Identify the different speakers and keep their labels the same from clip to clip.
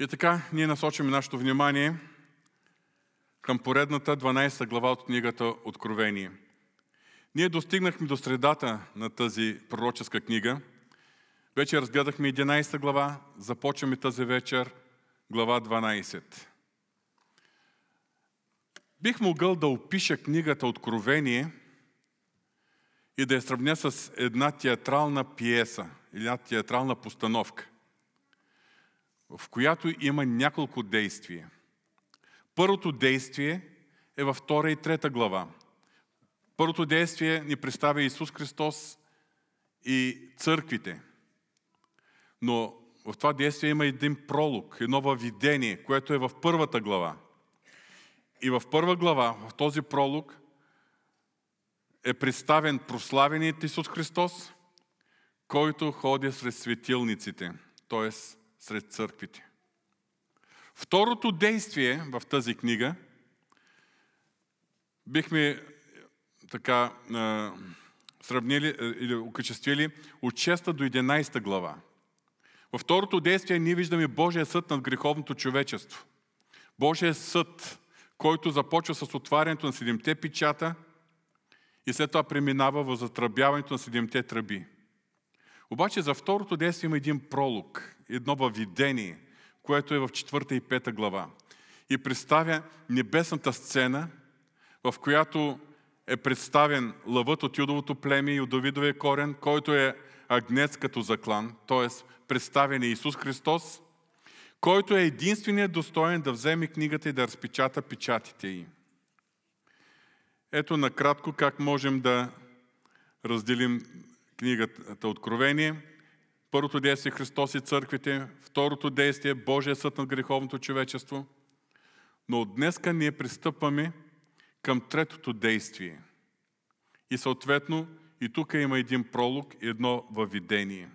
Speaker 1: И така, ние насочваме нашето внимание към поредната 12 глава от книгата Откровение. Ние достигнахме до средата на тази пророческа книга. Вече разгледахме 11 глава, започваме тази вечер глава 12. Бих могъл да опиша книгата Откровение и да я сравня с една театрална пиеса една театрална постановка в която има няколко действия. Първото действие е във втора и трета глава. Първото действие ни представя Исус Христос и църквите. Но в това действие има един пролог, едно въведение, което е в първата глава. И в първа глава, в този пролог, е представен прославеният Исус Христос, който ходи сред светилниците, т.е сред църквите. Второто действие в тази книга бихме така сравнили или окачествили от 6 до 11 глава. Във второто действие ние виждаме Божия съд над греховното човечество. Божия съд, който започва с отварянето на седемте печата и след това преминава в затръбяването на седемте тръби. Обаче за второто действие има един пролог, едно въведение, което е в четвърта и пета глава. И представя небесната сцена, в която е представен лъвът от Юдовото племе и от Давидовия корен, който е агнец като заклан, т.е. представен е Исус Христос, който е единственият достоен да вземе книгата и да разпечата печатите й. Ето накратко как можем да разделим книгата Откровение. Първото действие Христос и църквите, второто действие Божия съд над греховното човечество. Но от днеска ние пристъпваме към третото действие. И съответно и тук има един пролог и едно въведение.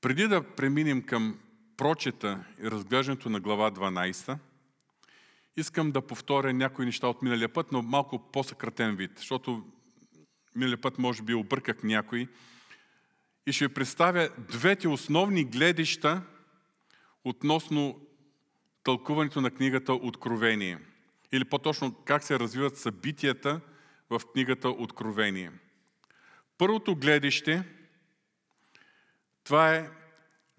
Speaker 1: Преди да преминем към прочета и разглеждането на глава 12, искам да повторя някои неща от миналия път, но малко по-съкратен вид, защото миналия път може би обърках някой. И ще представя двете основни гледища относно тълкуването на книгата Откровение. Или по-точно как се развиват събитията в книгата Откровение. Първото гледище, това е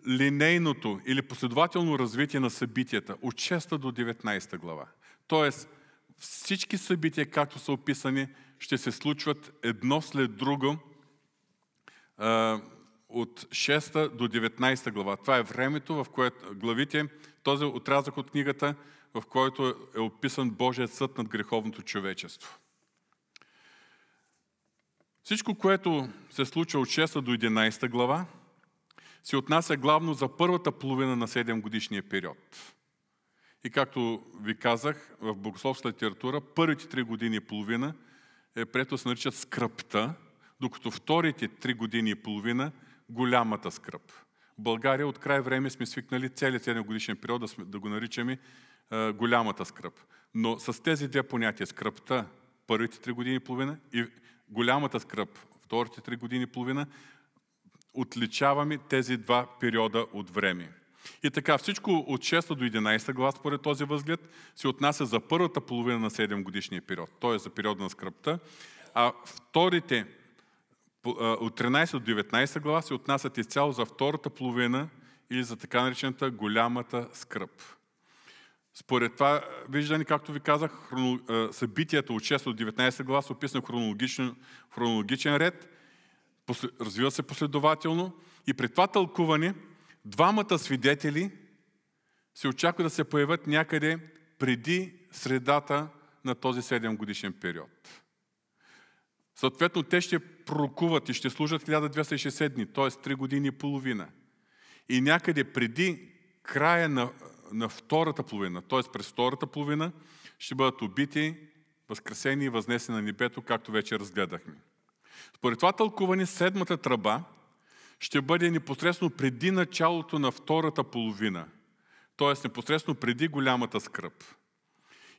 Speaker 1: линейното или последователно развитие на събитията от 6 до 19 глава. Тоест, всички събития, както са описани, ще се случват едно след друго от 6 до 19 глава. Това е времето, в което главите, този отрязък от книгата, в който е описан Божият съд над греховното човечество. Всичко, което се случва от 6 до 11 глава, се отнася главно за първата половина на 7 годишния период. И както ви казах, в богословска литература първите три години и половина е прието се наричат скръпта, докато вторите три години и половина голямата скръп. В България от край време сме свикнали целият 7 годишен период да, сме, да го наричаме е, голямата скръп. Но с тези две понятия, скръпта, първите три години и половина и голямата скръп, вторите три години и половина, отличаваме тези два периода от време. И така, всичко от 6 до 11 глава, според този възглед, се отнася за първата половина на 7 годишния период, т.е. за периода на скръпта, а вторите от 13 до 19 глава се отнасят изцяло за втората половина или за така наречената голямата скръп. Според това виждане, както ви казах, събитията от 6 до 19 глава са описани в хронологичен ред, развива се последователно и при това тълкуване двамата свидетели се очаква да се появят някъде преди средата на този 7 годишен период. Съответно, те ще пророкуват и ще служат 1260 дни, т.е. 3 години и половина. И някъде преди края на, на втората половина, т.е. през втората половина, ще бъдат убити, възкресени и възнесени на небето, както вече разгледахме. Според това тълкуване, седмата тръба ще бъде непосредствено преди началото на втората половина, т.е. непосредствено преди голямата скръп.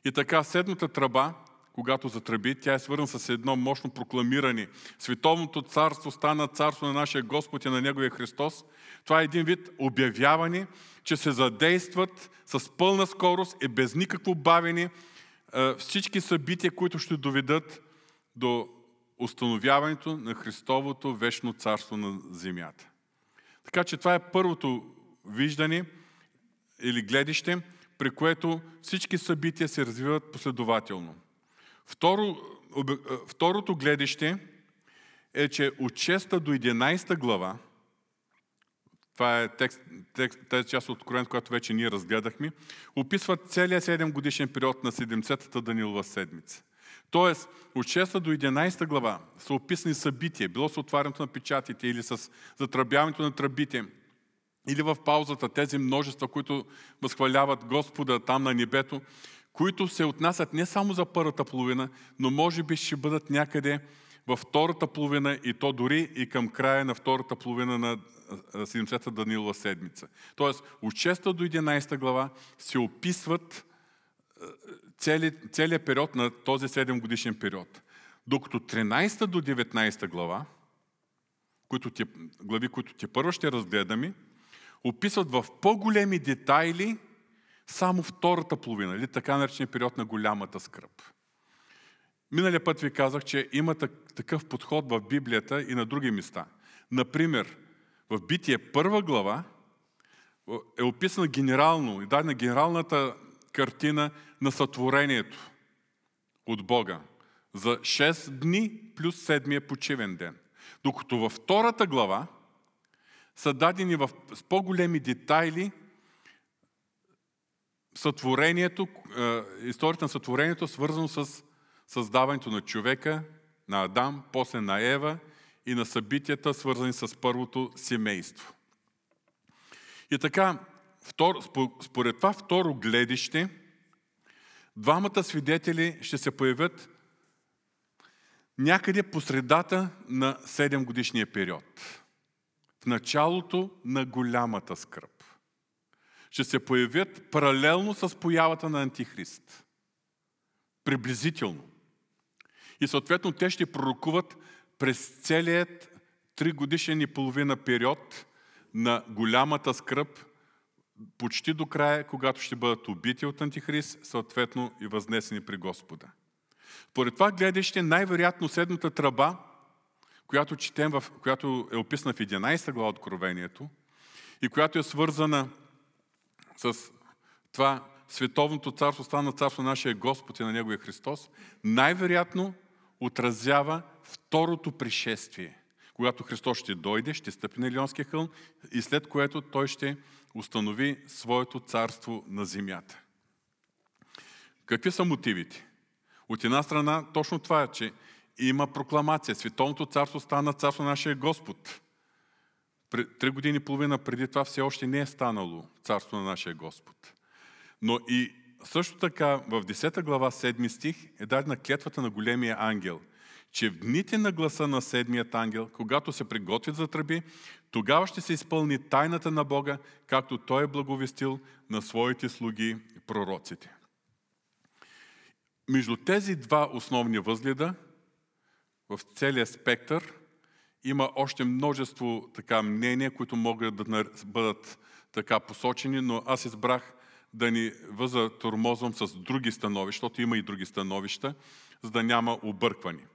Speaker 1: И така, седмата тръба, когато затръби. Тя е свързана с едно мощно прокламиране. Световното царство стана царство на нашия Господ и на Неговия Христос. Това е един вид обявяване, че се задействат с пълна скорост и без никакво бавене всички събития, които ще доведат до установяването на Христовото вечно царство на земята. Така че това е първото виждане или гледище, при което всички събития се развиват последователно. Второ, второто гледище е, че от 6 до 11 глава, това е текст, текст, тази част от Откровението, която вече ние разгледахме, описват целият 7 годишен период на 70-та Данилова седмица. Тоест, от 6 до 11 глава са описани събития, било с отварянето на печатите или с затръбяването на тръбите, или в паузата тези множества, които възхваляват Господа там на небето, които се отнасят не само за първата половина, но може би ще бъдат някъде във втората половина и то дори и към края на втората половина на 70-та Данилова седмица. Тоест, от 6 до 11 глава се описват цели, целият период на този 7 годишен период. Докато 13 до 19 глава, които ти, глави, които ти първо ще разгледаме, описват в по-големи детайли само втората половина, или така наречения период на голямата скръп. Миналия път ви казах, че има такъв подход в Библията и на други места. Например, в Битие първа глава е описана генерално и дадена генералната картина на сътворението от Бога за 6 дни плюс седмия почивен ден. Докато във втората глава са дадени в, с по-големи детайли сътворението, е, историята на сътворението, свързано с създаването на човека, на Адам, после на Ева и на събитията, свързани с първото семейство. И така, според това второ гледище, двамата свидетели ще се появят някъде по средата на 7 годишния период. В началото на голямата скръп. Ще се появят паралелно с появата на Антихрист. Приблизително. И съответно те ще пророкуват през целият 3 годишен и половина период на голямата скръп, почти до края, когато ще бъдат убити от Антихрист, съответно и възнесени при Господа. Поред това гледаще, най-вероятно седмата тръба, която, четем в, която е описана в 11 глава Откровението и която е свързана с това световното царство стана царство на нашия Господ и на Неговия Христос, най-вероятно отразява второто пришествие, когато Христос ще дойде, ще стъпи на Илионския хълм и след което Той ще установи своето царство на земята. Какви са мотивите? От една страна, точно това е, че има прокламация. Световното царство стана царство на нашия Господ. Три години и половина преди това все още не е станало царство на нашия Господ. Но и също така в 10 глава 7 стих е дадена клетвата на големия ангел, че в дните на гласа на седмият ангел, когато се приготвят за тръби, тогава ще се изпълни тайната на Бога, както Той е благовестил на своите слуги и пророците. Между тези два основни възгледа, в целия спектър, има още множество така мнения, които могат да бъдат така посочени, но аз избрах да ни въза тормозом с други становища, защото има и други становища, за да няма объркване.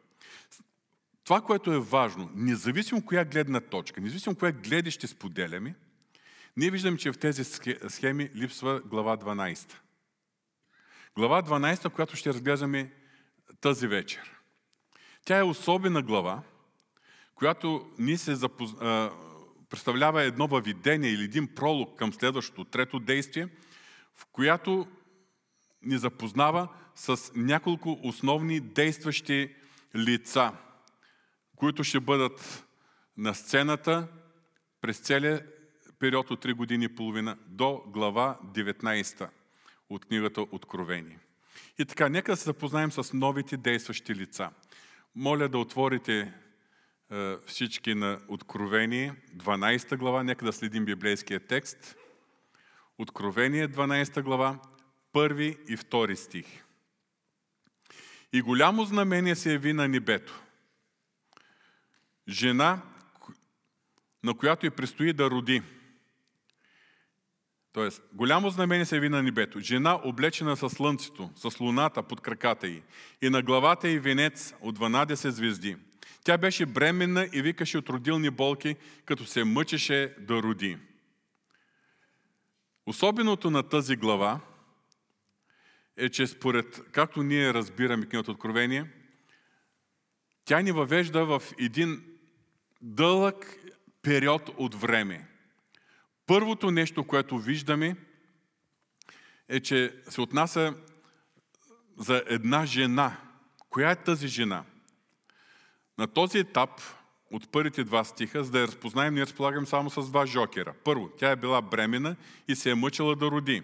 Speaker 1: Това, което е важно, независимо коя гледна точка, независимо коя гледаще споделяме, ние виждаме, че в тези схеми липсва глава 12. Глава 12, която ще разглеждаме тази вечер. Тя е особена глава, която ни се запоз... представлява едно въведение или един пролог към следващото, трето действие, в която ни запознава с няколко основни действащи лица, които ще бъдат на сцената през целия период от 3 години и половина до глава 19 от книгата Откровение. И така, нека да се запознаем с новите действащи лица. Моля да отворите всички на Откровение, 12 глава, нека да следим библейския текст. Откровение, 12 глава, първи и втори стих. И голямо знамение се яви на небето. Жена, на която и предстои да роди. Тоест, голямо знамение се яви на небето. Жена, облечена с слънцето, с луната под краката й. И на главата й венец от 12 звезди. Тя беше бременна и викаше от родилни болки, като се мъчеше да роди. Особеното на тази глава е, че според, както ние разбираме книгата Откровение, тя ни въвежда в един дълъг период от време. Първото нещо, което виждаме, е, че се отнася за една жена. Коя е тази жена? На този етап, от първите два стиха, за да я разпознаем, ние разполагаме само с два жокера. Първо, тя е била бремена и се е мъчила да роди.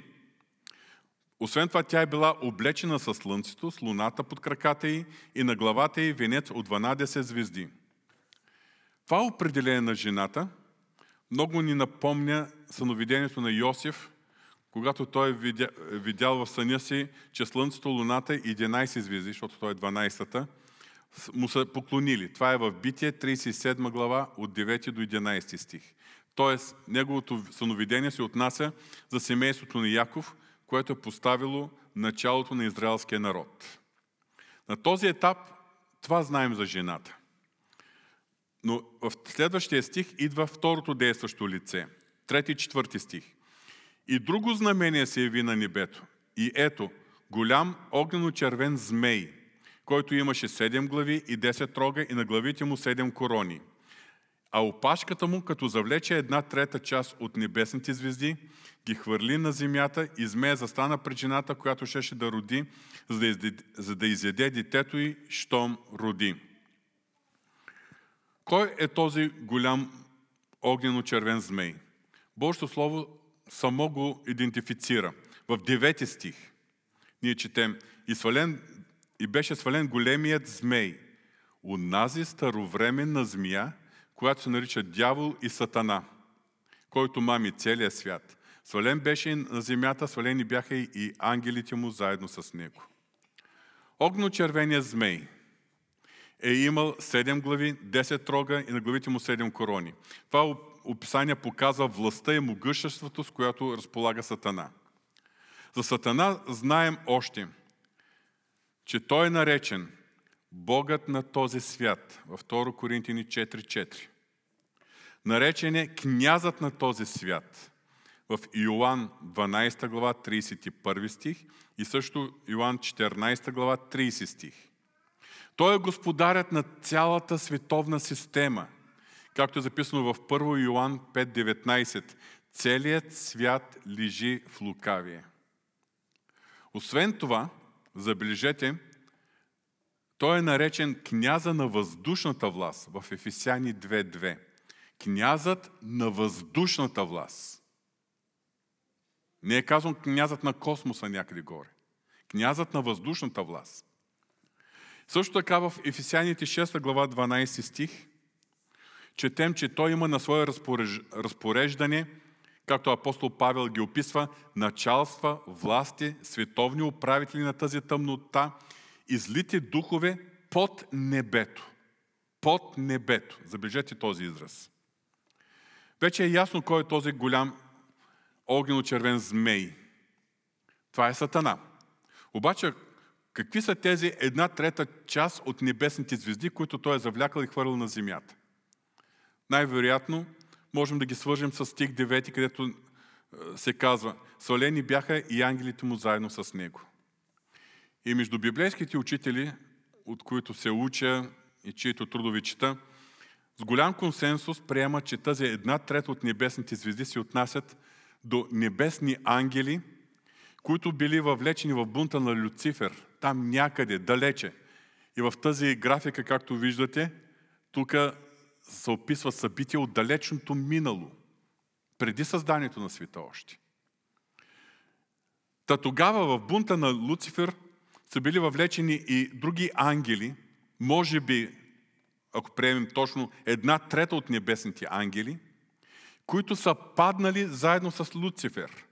Speaker 1: Освен това, тя е била облечена с слънцето, с луната под краката й и на главата й венец от 12 звезди. Това определение на жената много ни напомня съновидението на Йосиф, когато той е видял в съня си, че Слънцето, Луната и 11 звезди, защото той е 12-та, му са поклонили. Това е в Битие 37 глава от 9 до 11 стих. Тоест, неговото съновидение се отнася за семейството на Яков, което е поставило началото на израелския народ. На този етап това знаем за жената. Но в следващия стих идва второто действащо лице. Трети и четвърти стих. И друго знамение се яви на небето. И ето, голям огнено-червен змей, който имаше седем глави и 10 рога и на главите му седем корони. А опашката му, като завлече една трета част от небесните звезди, ги хвърли на земята и змея застана пред жената, която щеше да роди, за да, изяде, за да изяде детето й, щом роди. Кой е този голям огнено-червен змей? Божието Слово само го идентифицира. В 9 стих ние четем и, свален, и беше свален големият змей, унази старовременна змия, която се нарича дявол и сатана, който мами целия свят. Свален беше на земята, свалени бяха и ангелите му заедно с него. Огно-червеният змей – е имал 7 глави, 10 рога и на главите му 7 корони. Това описание показва властта и могъществото, с която разполага Сатана. За Сатана знаем още, че той е наречен Богът на този свят във 2 Коринтини 4.4. Наречен е князът на този свят в Иоанн 12 глава 31 стих и също Иоанн 14 глава 30 стих. Той е господарят на цялата световна система. Както е записано в 1 Йоанн 5.19. Целият свят лежи в лукавие. Освен това, забележете, той е наречен княза на въздушната власт в Ефесяни 2.2. Князът на въздушната власт. Не е казан князът на космоса някъде горе. Князът на въздушната власт. Също така в Ефесяните 6 глава 12 стих четем, че той има на свое разпореждане, както апостол Павел ги описва, началства, власти, световни управители на тази тъмнота и злите духове под небето. Под небето. Забележете този израз. Вече е ясно кой е този голям огнено-червен змей. Това е Сатана. Обаче, Какви са тези една трета част от небесните звезди, които той е завлякал и хвърлил на земята? Най-вероятно можем да ги свържем с стих 9, където е, се казва Свалени бяха и ангелите му заедно с него. И между библейските учители, от които се уча и чието трудови чета, с голям консенсус приема, че тази една трета от небесните звезди се отнасят до небесни ангели, които били въвлечени в бунта на Люцифер, там някъде, далече. И в тази графика, както виждате, тук се описва събитие от далечното минало, преди създанието на света още. Та тогава в бунта на Луцифер са били въвлечени и други ангели, може би, ако приемем точно, една трета от небесните ангели, които са паднали заедно с Луцифер.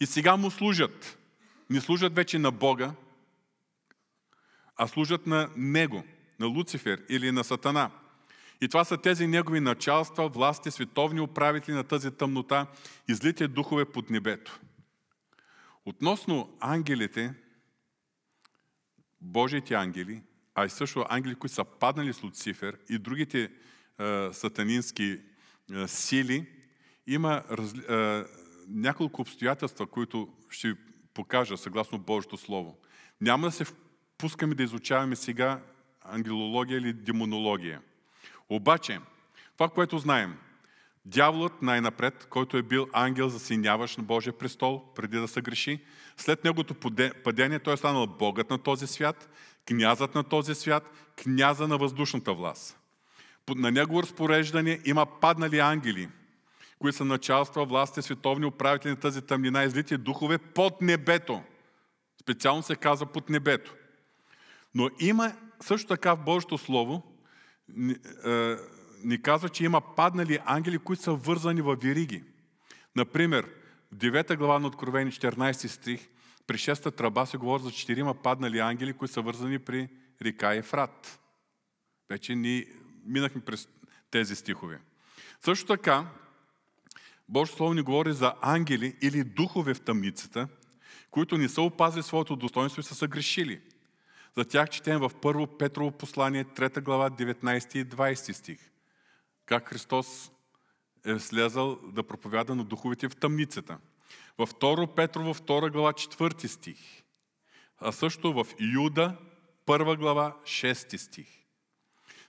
Speaker 1: И сега му служат. Не служат вече на Бога, а служат на Него, на Луцифер или на Сатана. И това са тези негови началства, власти, световни управители на тази тъмнота и злите духове под небето. Относно ангелите, Божиите ангели, а и също ангели, които са паднали с Луцифер и другите е, сатанински е, сили, има раз, е, няколко обстоятелства, които ще покажа съгласно Божието Слово. Няма да се впускаме да изучаваме сега ангелология или демонология. Обаче, това, което знаем, дяволът най-напред, който е бил ангел засиняващ на Божия престол, преди да се греши, след неговото падение той е станал богът на този свят, князът на този свят, княза на въздушната власт. На негово разпореждане има паднали ангели, които са началства, власти, световни управители на тази тъмнина и злите духове под небето. Специално се казва под небето. Но има също така в Божието Слово е, ни казва, че има паднали ангели, които са вързани в вириги. Например, в 9 глава на Откровени 14 стих, при 6 тръба се говори за четирима паднали ангели, които са вързани при река Ефрат. Вече ни минахме през тези стихове. Също така, Божието Слово ни говори за ангели или духове в тъмницата, които не са опазили своето достоинство и са съгрешили. За тях четем в първо Петрово послание, 3 глава, 19 и 20 стих. Как Христос е слезал да проповяда на духовите в тъмницата. Във второ Петрово, 2 глава, 4 стих. А също в Юда, 1 глава, 6 стих.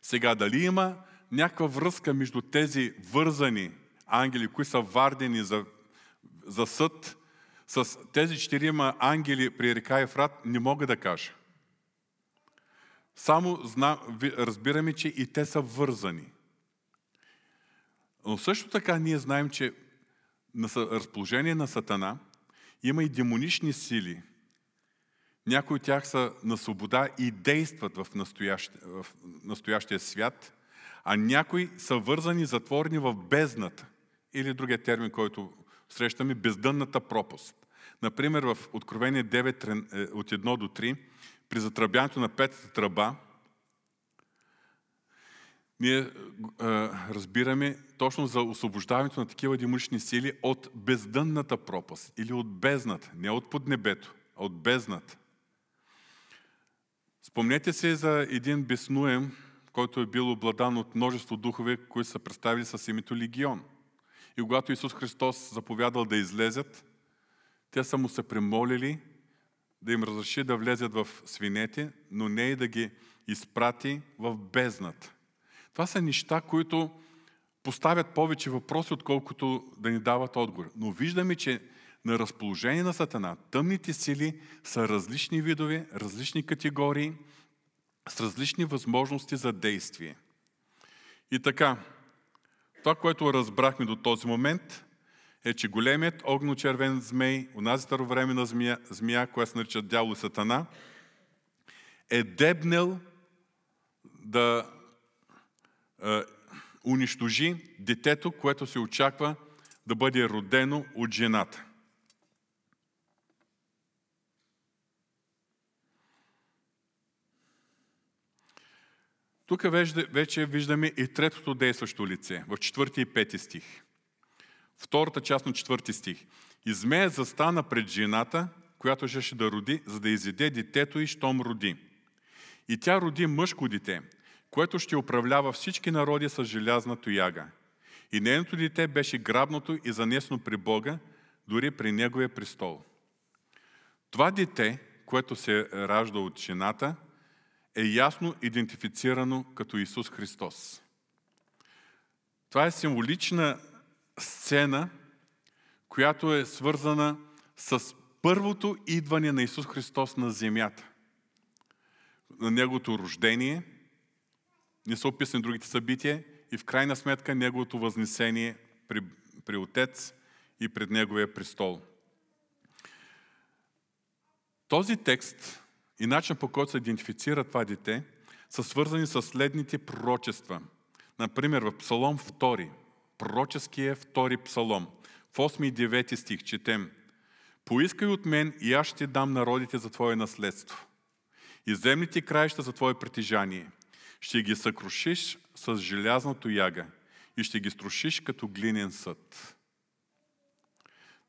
Speaker 1: Сега, дали има някаква връзка между тези вързани ангели, които са вардени за, за съд, с тези четирима ангели при река Ефрат, не мога да кажа. Само разбираме, че и те са вързани. Но също така ние знаем, че на разположение на Сатана има и демонични сили. Някои от тях са на свобода и действат в настоящия, в настоящия свят, а някои са вързани, затворени в бездната. Или другия термин, който срещаме, бездънната пропаст. Например, в Откровение 9 е, от 1 до 3 при затръбянето на петата тръба, ние а, разбираме точно за освобождаването на такива демонични сили от бездънната пропаст или от бездната, не от поднебето, а от бездната. Спомнете се за един безнуем, който е бил обладан от множество духове, които са представили с името Легион. И когато Исус Христос заповядал да излезят, те са му се премолили да им разреши да влезят в свинете, но не и да ги изпрати в бездната. Това са неща, които поставят повече въпроси, отколкото да ни дават отговор. Но виждаме, че на разположение на Сатана тъмните сили са различни видове, различни категории, с различни възможности за действие. И така, това, което разбрахме до този момент, е, че големият огночервен змей, онази старовременна змия, змия, която се нарича дявол и сатана, е дебнел да е, унищожи детето, което се очаква да бъде родено от жената. Тук вече виждаме и третото действащо лице, в четвърти и пети стих втората част на четвърти стих. И змея застана пред жената, която ще да роди, за да изеде детето и щом роди. И тя роди мъжко дете, което ще управлява всички народи с желязна тояга. И нейното дете беше грабното и занесено при Бога, дори при Неговия престол. Това дете, което се ражда от жената, е ясно идентифицирано като Исус Христос. Това е символична сцена, която е свързана с първото идване на Исус Христос на земята. На Неговото рождение, не са описани другите събития, и в крайна сметка Неговото възнесение при, при Отец и пред Неговия престол. Този текст и начин по който се идентифицира това дете са свързани с следните пророчества. Например, в Псалом 2, пророческия втори псалом. В 8 и 9 стих четем Поискай от мен и аз ще дам народите за Твое наследство и земните краища за Твое притежание. Ще ги съкрушиш с желязното яга и ще ги струшиш като глинен съд.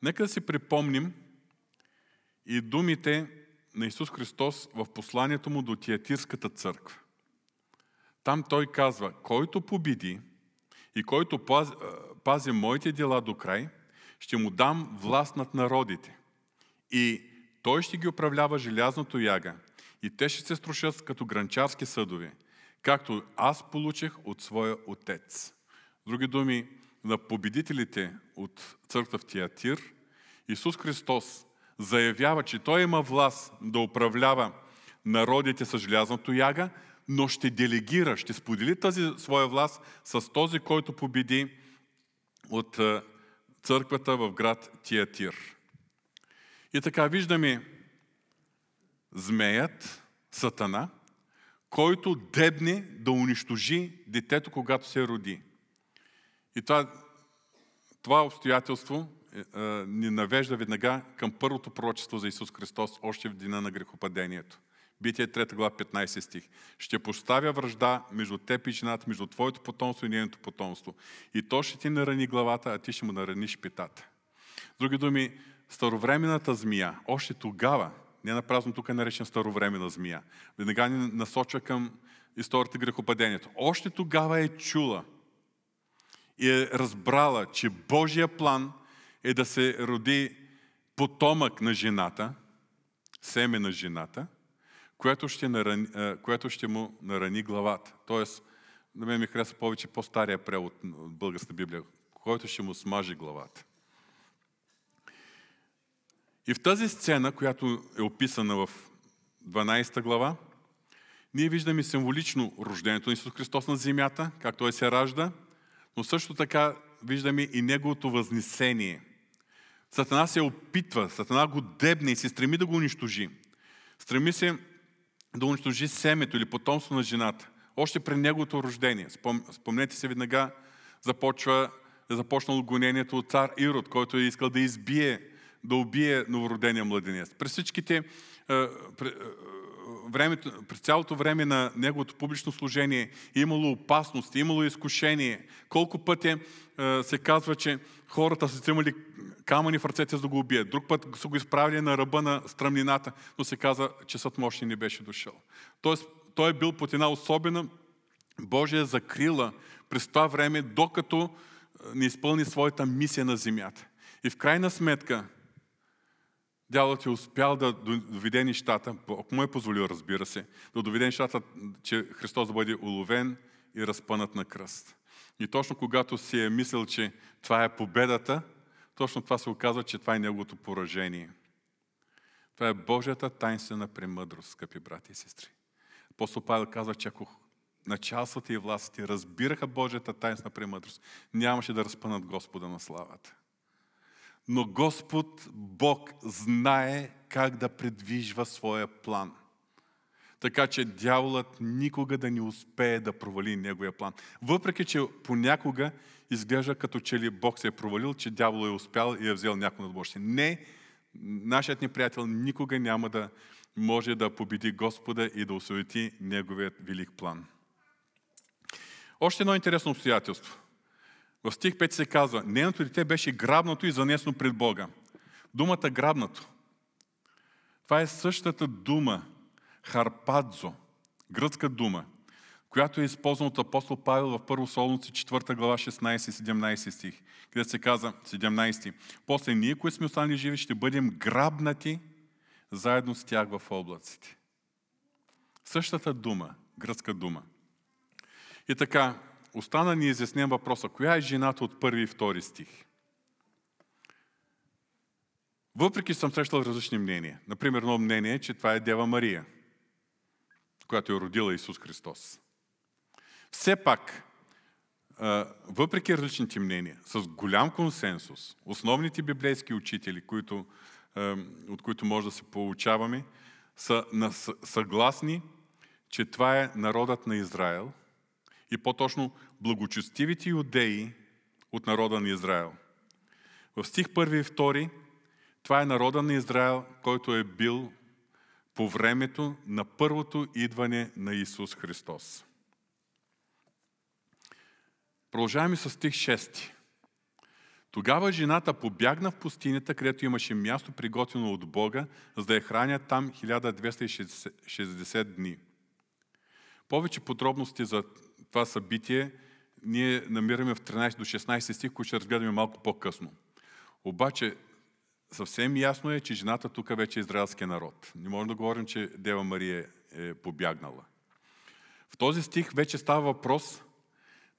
Speaker 1: Нека да си припомним и думите на Исус Христос в посланието му до Тиатирската църква. Там той казва, който победи и който пази, пази моите дела до край, ще му дам власт над народите. И той ще ги управлява желязното яга. И те ще се струшат като гранчарски съдове, както аз получих от своя отец. С други думи, на победителите от църква в Тиатир, Исус Христос заявява, че Той има власт да управлява народите с желязното яга, но ще делегира, ще сподели тази своя власт с този, който победи от е, църквата в град Тиатир. И така виждаме змеят, Сатана, който дебне да унищожи детето, когато се роди. И това, това обстоятелство е, ни навежда веднага към първото пророчество за Исус Христос, още в дина на грехопадението. Битие 3 глава 15 стих. Ще поставя връжда между теб и жената, между твоето потомство и нейното потомство. И то ще ти нарани главата, а ти ще му нараниш питата. Други думи, старовременната змия, още тогава, не на празно тук е наречен старовременна змия, веднага ни насочва към историята грехопадението. Още тогава е чула и е разбрала, че Божия план е да се роди потомък на жената, семе на жената, което ще, нарани, което ще му нарани главата. Тоест, на мен ми хареса повече по-стария превод от Българската Библия, който ще му смаже главата. И в тази сцена, която е описана в 12 глава, ние виждаме символично рождението на Исус Христос на земята, как Той се ражда, но също така виждаме и Неговото възнесение. Сатана се опитва, Сатана го дебне и се стреми да го унищожи. Стреми се да унищожи семето или потомство на жената. Още при неговото рождение. Спомнете се веднага, започва, е започнало гонението от цар Ирод, който е искал да избие, да убие новородения младенец. През всичките времето, през цялото време на неговото публично служение е имало опасност, е имало изкушение. Колко пъти е, се казва, че хората са вземали камъни в ръцете, за да го убият. Друг път са го изправили на ръба на стръмнината, но се казва, че съд мощни не беше дошъл. Тоест, той е бил под една особена Божия закрила през това време, докато не изпълни своята мисия на земята. И в крайна сметка, дяволът е успял да доведе нещата, ако му е позволил, разбира се, да доведе нещата, че Христос да бъде уловен и разпънат на кръст. И точно когато си е мислил, че това е победата, точно това се оказва, че това е неговото поражение. Това е Божията тайнствена премъдрост, скъпи брати и сестри. Апостол Павел казва, че ако началствата и властите разбираха Божията тайнствена премъдрост, нямаше да разпънат Господа на славата. Но Господ Бог знае как да предвижва своя план. Така че дяволът никога да не успее да провали неговия план. Въпреки, че понякога изглежда като че ли Бог се е провалил, че дявол е успял и е взел някой надбожие. Не, нашият ни приятел никога няма да може да победи Господа и да осуети неговият велик план. Още едно интересно обстоятелство. В стих 5 се казва, нейното дете беше грабнато и занесено пред Бога. Думата грабнато. Това е същата дума, харпадзо, гръцка дума, която е използвана от апостол Павел в 1 Солунци 4 глава 16-17 стих, където се каза 17. После ние, които сме останали живи, ще бъдем грабнати заедно с тях в облаците. Същата дума, гръцка дума. И така, остана ни изяснен въпроса, коя е жената от първи и втори стих? Въпреки, съм срещал различни мнения. Например, едно мнение е, че това е Дева Мария, която е родила Исус Христос. Все пак, въпреки различните мнения, с голям консенсус, основните библейски учители, които, от които може да се получаваме, са съгласни, че това е народът на Израел – и по-точно благочестивите юдеи от народа на Израел. В стих 1 и 2 това е народа на Израел, който е бил по времето на първото идване на Исус Христос. Продължаваме с стих 6. Тогава жената побягна в пустинята, където имаше място приготвено от Бога, за да я храня там 1260 дни. Повече подробности за това събитие ние намираме в 13 до 16 стих, които ще разгледаме малко по-късно. Обаче съвсем ясно е, че жената тук вече е израелския народ. Не можем да говорим, че Дева Мария е побягнала. В този стих вече става въпрос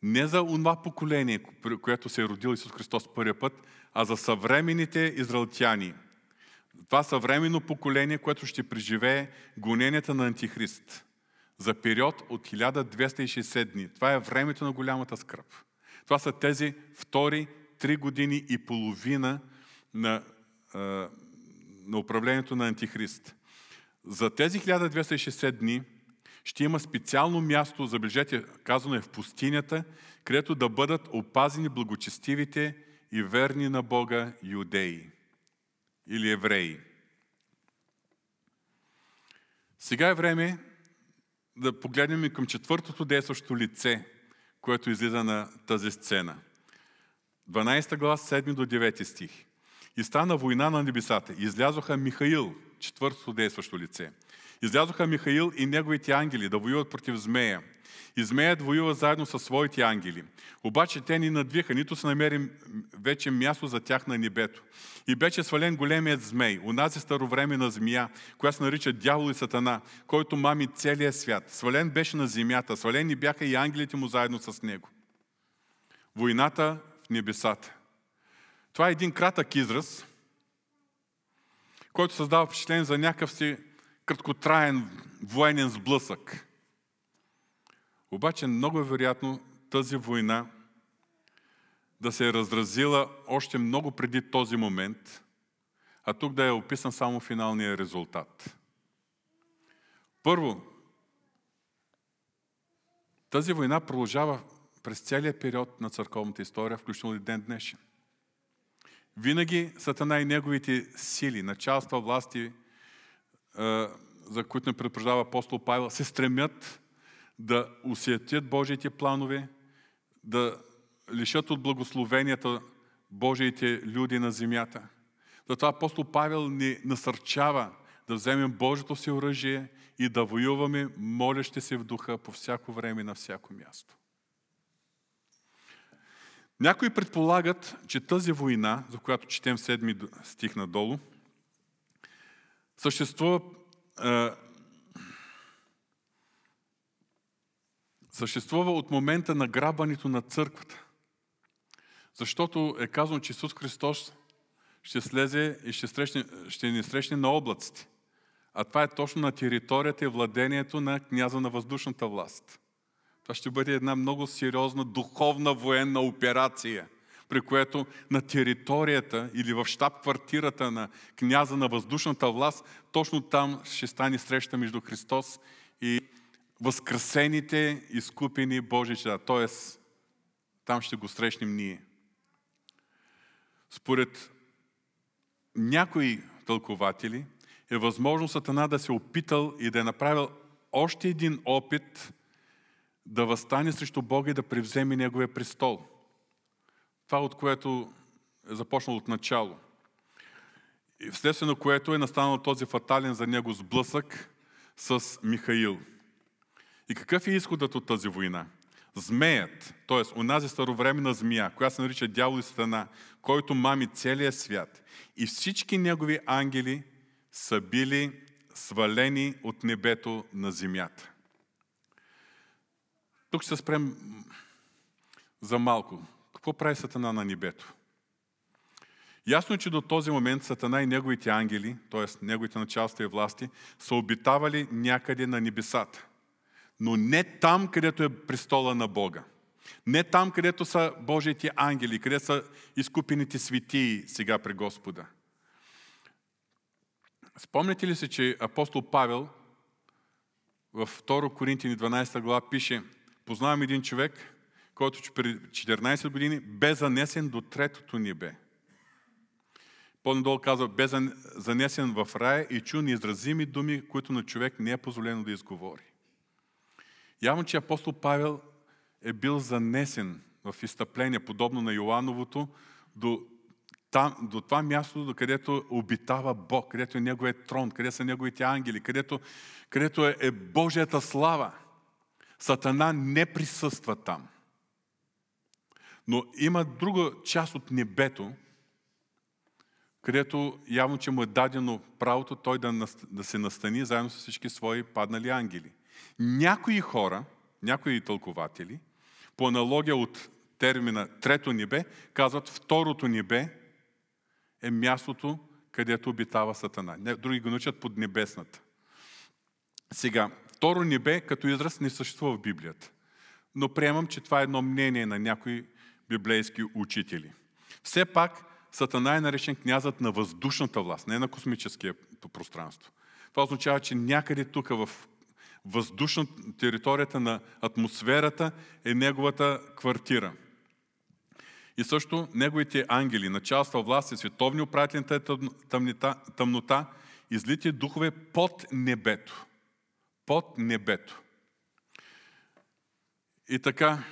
Speaker 1: не за онова поколение, което се е родил Исус Христос първия път, а за съвременните израелтяни. Това съвременно поколение, което ще преживее гоненията на Антихрист за период от 1260 дни. Това е времето на голямата скръп. Това са тези втори три години и половина на, на управлението на Антихрист. За тези 1260 дни ще има специално място, забележете, казано е в пустинята, където да бъдат опазени благочестивите и верни на Бога юдеи или евреи. Сега е време да погледнем и към четвъртото действащо лице, което излиза на тази сцена. 12 глас, 7 до 9 стих. И стана война на небесата. Излязоха Михаил, четвъртото действащо лице. Излязоха Михаил и неговите ангели да воюват против змея. И змеят воюва заедно със своите ангели. Обаче те ни надвиха, нито се намери вече място за тях на небето. И беше свален големият змей, унази старовременна змия, която се нарича дявол и сатана, който мами целия свят. Свален беше на земята, свалени бяха и ангелите му заедно с него. Войната в небесата. Това е един кратък израз, който създава впечатление за някакъв си краткотраен военен сблъсък. Обаче много е вероятно тази война да се е разразила още много преди този момент, а тук да е описан само финалния резултат. Първо, тази война продължава през целия период на църковната история, включително и ден днешен. Винаги Сатана и неговите сили, началства, власти, за които не предупреждава апостол Павел, се стремят да усетят Божиите планове, да лишат от благословенията Божиите люди на земята. Затова апостол Павел ни насърчава да вземем Божието си оръжие и да воюваме, молящи се в духа по всяко време и на всяко място. Някои предполагат, че тази война, за която четем седми стих надолу, съществува съществува от момента на грабането на църквата. Защото е казано, че Исус Христос ще слезе и ще, срещне, ще ни срещне на облаците. А това е точно на територията и владението на княза на въздушната власт. Това ще бъде една много сериозна духовна военна операция, при което на територията или в щаб-квартирата на княза на въздушната власт, точно там ще стане среща между Христос и възкресените, изкупени Божи чеда. Тоест, там ще го срещнем ние. Според някои тълкователи е възможно Сатана да се опитал и да е направил още един опит да възстане срещу Бога и да превземе Неговия престол. Това, от което е започнало от начало. И вследствие на което е настанал този фатален за него сблъсък с Михаил – и какъв е изходът от тази война? Змеят, т.е. онази старовременна змия, която се нарича дявол и стана, който мами целия свят и всички негови ангели са били свалени от небето на земята. Тук ще спрем за малко. Какво прави Сатана на небето? Ясно е, че до този момент Сатана и неговите ангели, т.е. неговите началства и власти, са обитавали някъде на небесата но не там, където е престола на Бога. Не там, където са Божиите ангели, къде са изкупените светии сега при Господа. Спомняте ли се, че апостол Павел в 2 Коринтини 12 глава пише Познавам един човек, който преди 14 години бе занесен до третото небе. По-надолу казва, бе занесен в рая и чу неизразими думи, които на човек не е позволено да изговори. Явно, че апостол Павел е бил занесен в изтъпление, подобно на Йоановото, до, там, до това място, до където обитава Бог, където е Неговият трон, къде са Неговите ангели, където, където е, е Божията слава. Сатана не присъства там. Но има друга част от небето, където явно, че му е дадено правото той да, да се настани заедно с всички свои паднали ангели. Някои хора, някои тълкователи, по аналогия от термина трето небе, казват второто небе е мястото, където обитава Сатана. Други го научат под небесната. Сега, второ небе като израз не съществува в Библията. Но приемам, че това е едно мнение на някои библейски учители. Все пак, Сатана е наречен князът на въздушната власт, не на космическия пространство. Това означава, че някъде тук в въздушна територията на атмосферата е неговата квартира. И също неговите ангели, началства, власти, световни управители тъмнота, тъмнота и злите духове под небето. Под небето. И така,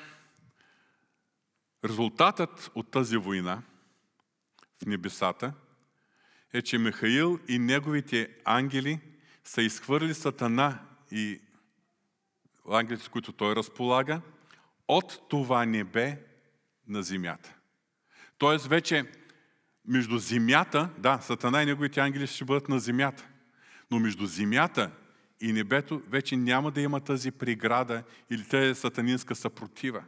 Speaker 1: резултатът от тази война в небесата е, че Михаил и неговите ангели са изхвърли Сатана и ангелите, с които той разполага, от това небе на земята. Тоест вече между земята, да, Сатана и неговите ангели ще бъдат на земята, но между земята и небето вече няма да има тази преграда или тази сатанинска съпротива.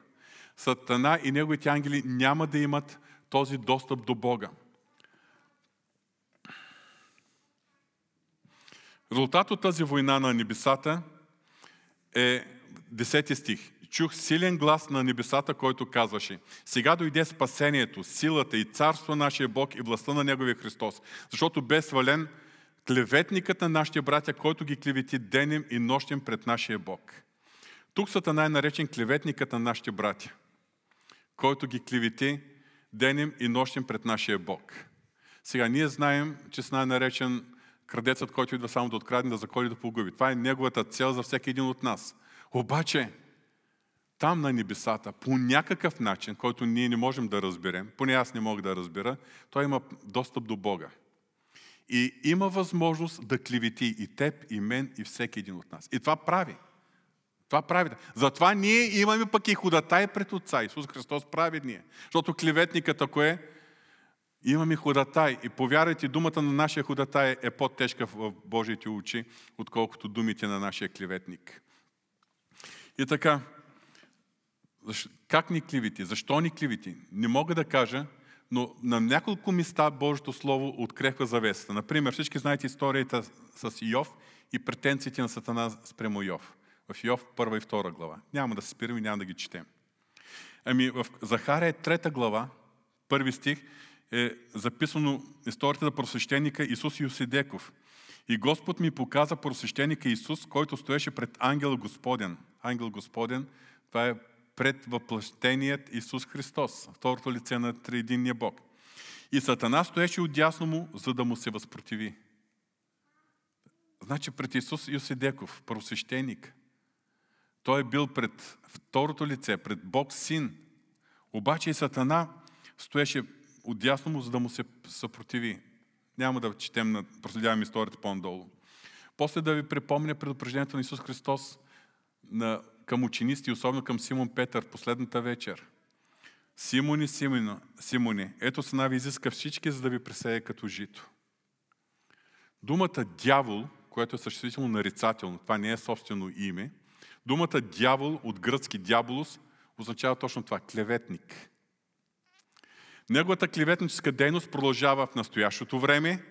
Speaker 1: Сатана и неговите ангели няма да имат този достъп до Бога. Резултат от тази война на небесата е 10 стих. Чух силен глас на небесата, който казваше Сега дойде спасението, силата и царство на нашия Бог и властта на Неговия Христос, защото бе свален клеветникът на нашите братя, който ги клевети денем и нощем пред нашия Бог. Тук Сатана е наречен клеветникът на нашите братя, който ги клевети денем и нощем пред нашия Бог. Сега ние знаем, че Сна е наречен крадецът, който идва само да открадне, да заколи, да погуби. Това е неговата цел за всеки един от нас. Обаче, там на небесата, по някакъв начин, който ние не можем да разберем, поне аз не мога да разбера, той има достъп до Бога. И има възможност да клевети и теб, и мен, и всеки един от нас. И това прави. Това прави. Затова ние имаме пък и ходатай пред Отца. Исус Христос прави ние. Защото клеветникът, ако е, имаме ходатай. И повярвайте, думата на нашия ходатай е по-тежка в Божиите очи, отколкото думите на нашия клеветник. И така, как ни кливите? Защо ни кливите? Не мога да кажа, но на няколко места Божието Слово открехва завесата. Например, всички знаете историята с Йов и претенциите на Сатана спрямо Йов. В Йов първа и втора глава. Няма да се спираме, няма да ги четем. Ами в Захария трета глава, първи стих, е записано историята за просвещеника Исус Йосидеков. И Господ ми показа просвещеника Исус, който стоеше пред ангел Господен. Ангел Господен, това е пред въплъщеният Исус Христос, второто лице на триединния Бог. И Сатана стоеше отдясно му, за да му се възпротиви. Значи пред Исус Йосидеков, просвещеник. Той е бил пред второто лице, пред Бог Син. Обаче и Сатана стоеше отдясно му, за да му се съпротиви. Няма да четем, проследяваме историята по-надолу. После да ви припомня предупреждението на Исус Христос на към учениците, особено към Симон Петър, последната вечер. Симони, Симони, Симони, ето се ви изиска всички, за да ви пресее като жито. Думата дявол, което е съществително нарицателно, това не е собствено име, думата дявол от гръцки дяволос означава точно това – клеветник. Неговата клеветническа дейност продължава в настоящото време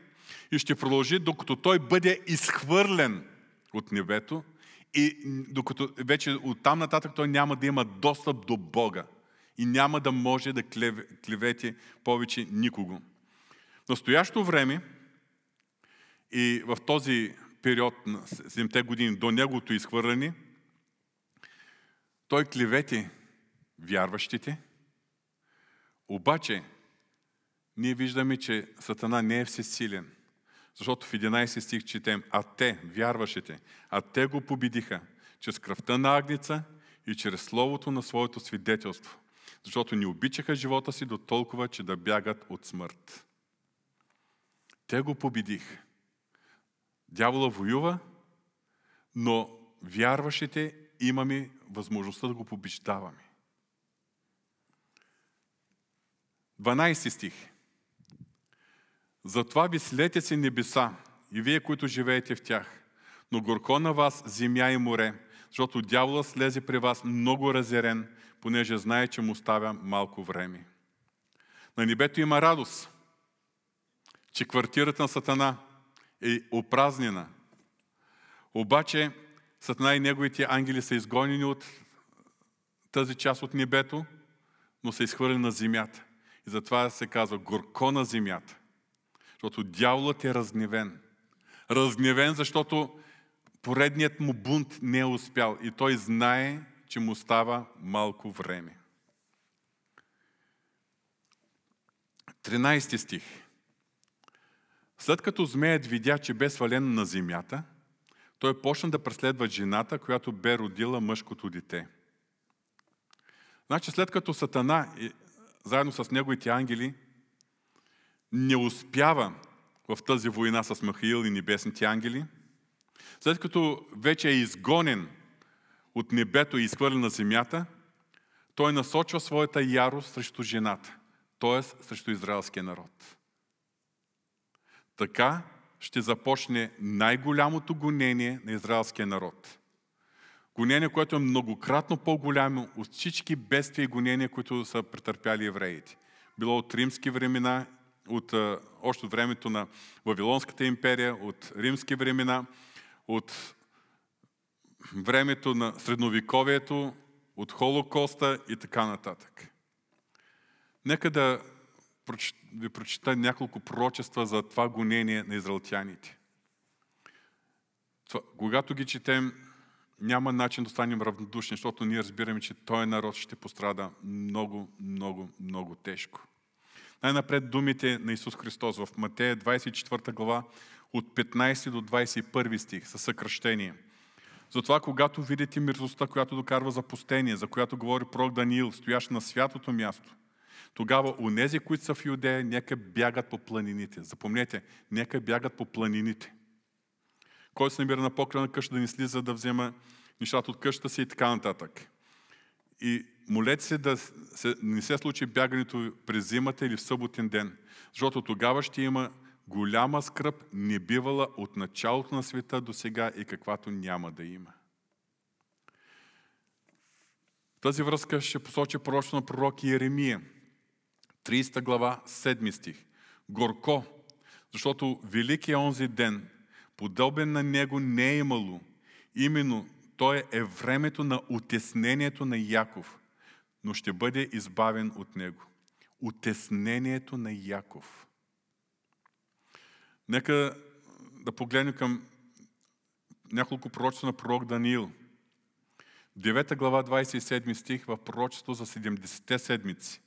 Speaker 1: и ще продължи, докато той бъде изхвърлен от небето и докато вече оттам нататък той няма да има достъп до Бога и няма да може да клевети повече никого. В настоящото време и в този период на 7 години до неговото изхвърляне, той клевети вярващите, обаче ние виждаме, че Сатана не е всесилен. Защото в 11 стих четем, а те, вярващите, а те го победиха чрез кръвта на агница и чрез словото на своето свидетелство. Защото ни обичаха живота си до толкова, че да бягат от смърт. Те го победих. Дявола воюва, но вярващите имаме възможността да го побеждаваме. 12 стих. Затова веселете си небеса и вие, които живеете в тях. Но горко на вас земя и море, защото дявола слезе при вас много разерен, понеже знае, че му оставя малко време. На небето има радост, че квартирата на Сатана е опразнена. Обаче Сатана и неговите ангели са изгонени от тази част от небето, но са изхвърлени на земята. И затова се казва горко на земята. Защото дяволът е разгневен. Разгневен, защото поредният му бунт не е успял и той знае, че му става малко време. 13 стих. След като змеят видя, че бе свален на земята, той почна да преследва жената, която бе родила мъжкото дете. Значи след като Сатана, заедно с неговите ангели, не успява в тази война с Махаил и небесните ангели, след като вече е изгонен от небето и изхвърлен на земята, той насочва своята ярост срещу жената, т.е. срещу израелския народ. Така ще започне най-голямото гонение на израелския народ. Гонение, което е многократно по-голямо от всички бедствия и гонения, които са претърпяли евреите. Било от римски времена, от, още от времето на Вавилонската империя, от римски времена, от времето на средновековието, от Холокоста и така нататък. Нека да ви прочита няколко пророчества за това гонение на израелтяните. Когато ги четем, няма начин да станем равнодушни, защото ние разбираме, че този народ ще пострада много, много, много тежко. Най-напред думите на Исус Христос в Матея 24 глава от 15 до 21 стих със съкръщение. Затова, когато видите мирзостта, която докарва за пустение, за която говори пророк Даниил, стоящ на святото място, тогава унези, които са в Юдея, нека бягат по планините. Запомнете, нека бягат по планините. Кой се намира на покрена къща да не слиза да взема нещата от къщата си и така нататък. И молете се да не се случи бягането през зимата или в съботен ден, защото тогава ще има голяма скръп, не бивала от началото на света до сега и каквато няма да има. В тази връзка ще посочи пророчно на пророк Иеремия, 30 глава, 7 стих. Горко, защото велики е онзи ден, подобен на него не е имало. Именно той е времето на утеснението на Яков, но ще бъде избавен от него. Утеснението на Яков. Нека да погледнем към няколко пророчества на пророк Даниил. 9 глава 27 стих в пророчество за 70-те седмици.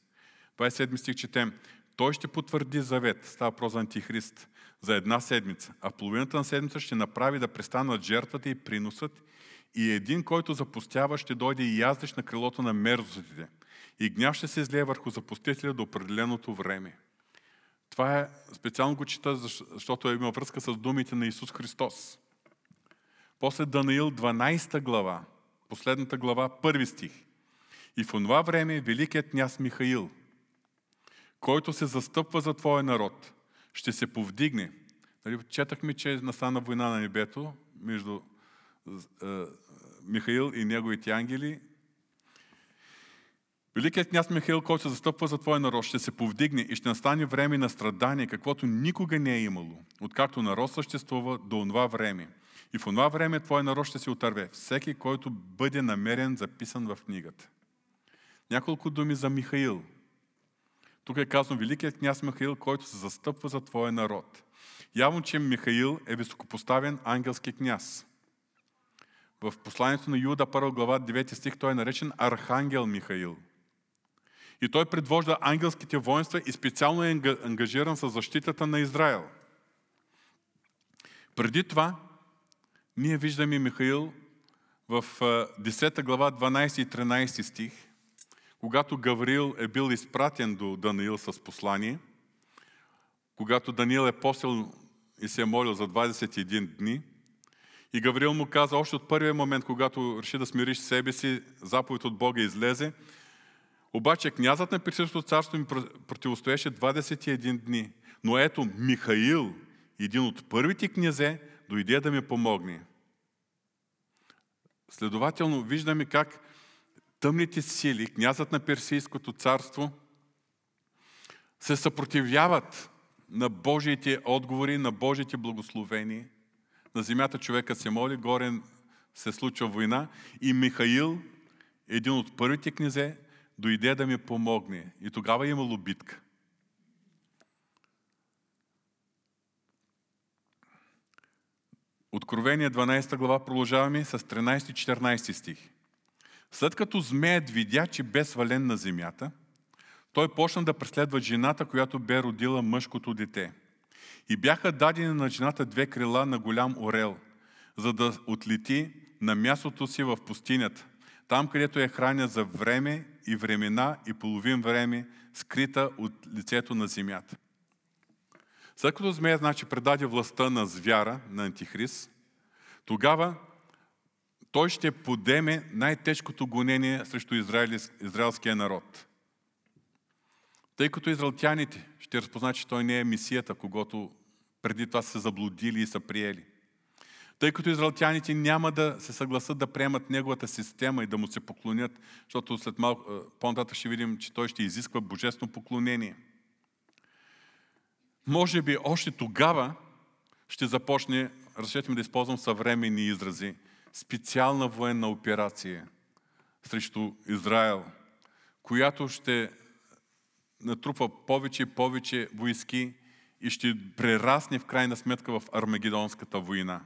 Speaker 1: 27 стих четем. Той ще потвърди завет, става про за антихрист, за една седмица, а половината на седмица ще направи да престанат жертвата и приносът и един, който запустява, ще дойде и яздеш на крилото на мерзостите. И гняв ще се излее върху запустителя до определеното време. Това е, специално го чета, защото има връзка с думите на Исус Христос. После Данаил 12 глава, последната глава, първи стих. И в това време великият княз Михаил, който се застъпва за Твоя народ, ще се повдигне. Нали, четахме, че настана война на небето между Михаил и неговите ангели. Великият княз Михаил, който се застъпва за Твоя народ, ще се повдигне и ще настане време на страдание, каквото никога не е имало, откакто народ съществува до това време. И в това време Твой народ ще се отърве. Всеки, който бъде намерен, записан в книгата. Няколко думи за Михаил. Тук е казано Великият княз Михаил, който се застъпва за Твоя народ. Явно, че Михаил е високопоставен ангелски княз. В посланието на Юда, 1 глава, 9 стих, той е наречен Архангел Михаил. И той предвожда ангелските воинства и специално е ангажиран с защитата на Израел. Преди това, ние виждаме Михаил в 10 глава 12 и 13 стих, когато Гавриил е бил изпратен до Даниил с послание, когато Даниил е посел и се е молил за 21 дни, и Гавриил му каза, още от първия момент, когато реши да смириш себе си, заповед от Бога излезе, обаче князът на Персийското царство ми противостоеше 21 дни. Но ето Михаил, един от първите князе, дойде да ми помогне. Следователно, виждаме как тъмните сили, князът на Персийското царство, се съпротивяват на Божиите отговори, на Божиите благословения. На земята човека се моли, горе се случва война и Михаил, един от първите князе, дойде да ми помогне. И тогава имало битка. Откровение 12 глава продължаваме с 13-14 стих. След като змеят видя, че бе свален на земята, той почна да преследва жената, която бе родила мъжкото дете. И бяха дадени на жената две крила на голям орел, за да отлети на мястото си в пустинята, там където е храня за време и времена и половин време, скрита от лицето на земята. След като змея, значи, предаде властта на звяра, на антихрист, тогава той ще подеме най-тежкото гонение срещу израелския народ. Тъй като израелтяните ще разпознат, че той не е мисията, когато преди това са заблудили и са приели. Тъй като израелтяните няма да се съгласат да приемат неговата система и да му се поклонят, защото след малко, по-нататък ще видим, че той ще изисква божествено поклонение. Може би още тогава ще започне, разрешете ми да използвам съвременни изрази, специална военна операция срещу Израел, която ще натрупва повече и повече войски и ще прерасне в крайна сметка в Армагедонската война.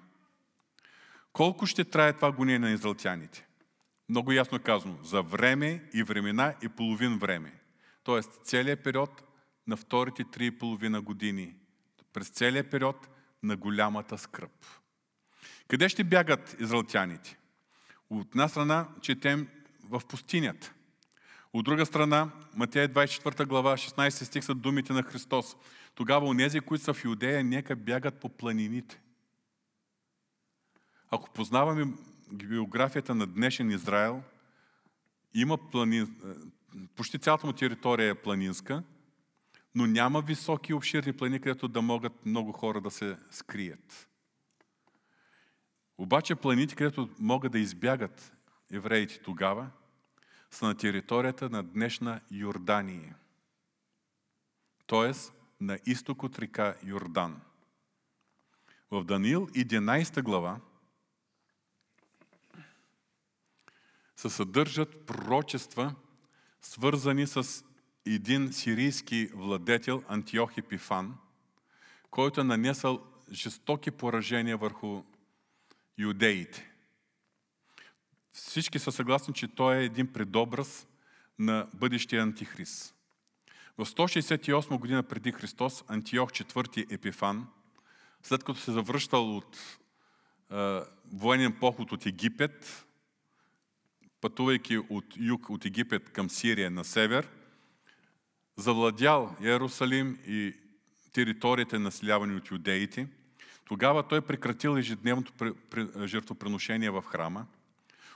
Speaker 1: Колко ще трае това гонение на израелтяните? Много ясно е казано. За време и времена и половин време. Тоест целият период на вторите три и половина години. През целият период на голямата скръп. Къде ще бягат израелтяните? От една страна четем в пустинята. От друга страна, Матея 24 глава, 16 стих са думите на Христос. Тогава онези, които са в Юдея, нека бягат по планините. Ако познаваме биографията на днешен Израел, има планин... почти цялата му територия е планинска, но няма високи обширни плани, където да могат много хора да се скрият. Обаче планите, където могат да избягат евреите тогава, са на територията на днешна Йордания. Тоест на изток от река Йордан. В Даниил 11 глава се съдържат пророчества, свързани с един сирийски владетел Антиох Епифан, който е нанесъл жестоки поражения върху юдеите. Всички са съгласни, че той е един предобраз на бъдещия антихрист. В 168 година преди Христос Антиох IV Епифан, след като се завръщал от е, военен поход от Египет, пътувайки от юг, от Египет към Сирия на север, завладял Иерусалим и територията населявани от юдеите, тогава той прекратил ежедневното жертвоприношение в храма,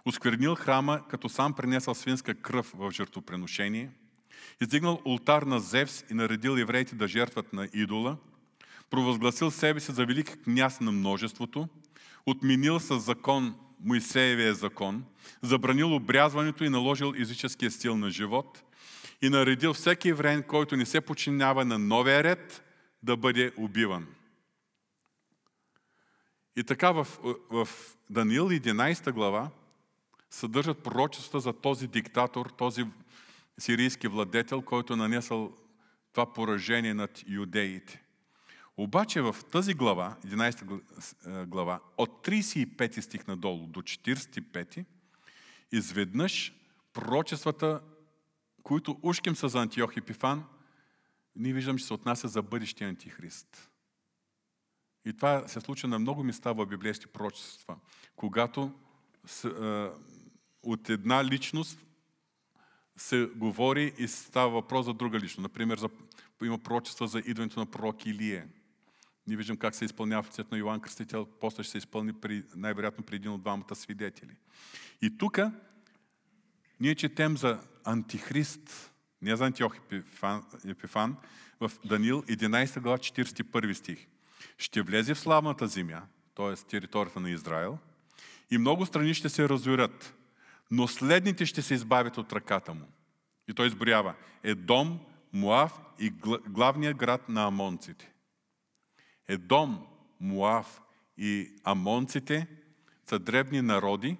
Speaker 1: осквернил храма, като сам принесъл свинска кръв в жертвоприношение, издигнал ултар на Зевс и наредил евреите да жертват на идола, провъзгласил себе си за велик княз на множеството, отменил с закон Моисеевия закон, забранил обрязването и наложил езическия стил на живот и наредил всеки евреин, който не се подчинява на новия ред, да бъде убиван. И така в, в Даниил 11 глава съдържат пророчества за този диктатор, този сирийски владетел, който е нанесъл това поражение над юдеите. Обаче в тази глава, 11 глава, от 35 стих надолу до 45, изведнъж пророчествата които ушким са за Антиох Епифан, ние виждам, че се отнася за бъдещия антихрист. И това се случва на много места в библейски пророчества, когато а, от една личност се говори и става въпрос за друга личност. Например, за, има пророчества за идването на пророк Илие. Ние виждам как се изпълнява в на Йоанн Кръстител, после ще се изпълни при, най-вероятно при един от двамата свидетели. И тук ние четем за антихрист, не за Антиох Епифан, Епифан, в Данил 11 глава 41 стих. Ще влезе в славната земя, т.е. територията на Израел, и много страни ще се разорят, но следните ще се избавят от ръката му. И той изборява Едом, Муав и главният град на амонците. Едом, Муав и амонците са дребни народи,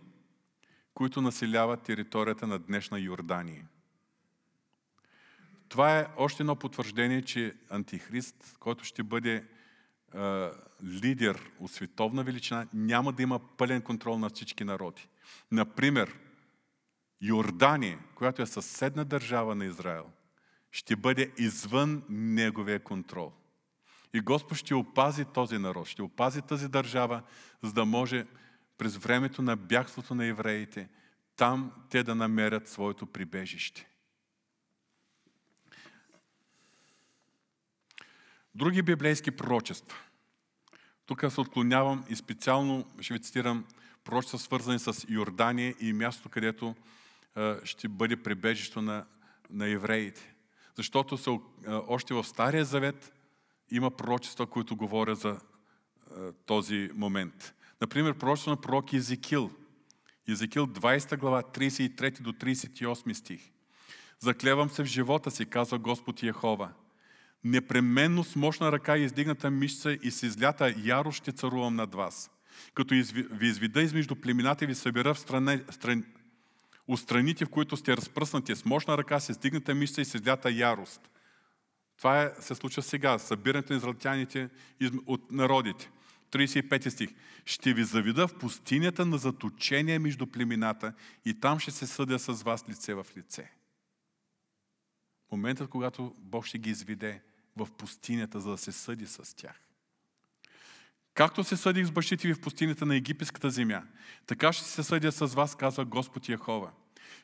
Speaker 1: които населяват територията на днешна Йордания. Това е още едно потвърждение, че Антихрист, който ще бъде е, лидер от световна величина, няма да има пълен контрол на всички народи. Например, Йордания, която е съседна държава на Израел, ще бъде извън неговия контрол. И Господ ще опази този народ, ще опази тази държава, за да може през времето на бягството на евреите, там те да намерят своето прибежище. Други библейски пророчества. Тук се отклонявам и специално ще ви цитирам пророчества, свързани с Йордания и място, където ще бъде прибежище на, на евреите. Защото са, още в Стария Завет има пророчества, които говорят за този момент. Например, пророчество на пророк Езекил. Езекил 20 глава, 33 до 38 стих. Заклевам се в живота си, казва Господ Яхова. Непременно с мощна ръка и издигната мишца и с излята яро ще царувам над вас. Като ви изведа измежду племената и ви събера в страна, стран, от страните, в които сте разпръснати с мощна ръка, с издигната мишца и с излята ярост. Това е, се случва сега. Събирането на израелтяните от народите. 35 стих. Ще ви завида в пустинята на заточение между племената и там ще се съдя с вас лице в лице. Моментът, когато Бог ще ги изведе в пустинята, за да се съди с тях. Както се съдих с бащите ви в пустинята на египетската земя, така ще се съдя с вас, казва Господ Яхова.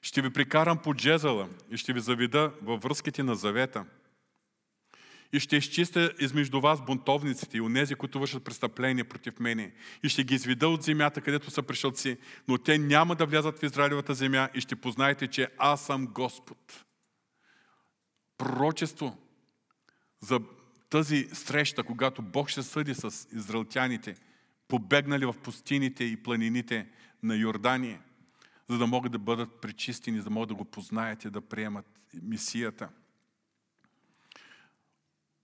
Speaker 1: Ще ви прикарам по джезала и ще ви заведа във връзките на завета – и ще изчистя измежду вас бунтовниците и онези, които вършат престъпления против мене. И ще ги изведа от земята, където са пришълци, но те няма да влязат в Израилевата земя и ще познаете, че аз съм Господ. Пророчество за тази среща, когато Бог ще съди с израелтяните, побегнали в пустините и планините на Йордания, за да могат да бъдат пречистени, за да могат да го познаят и да приемат мисията –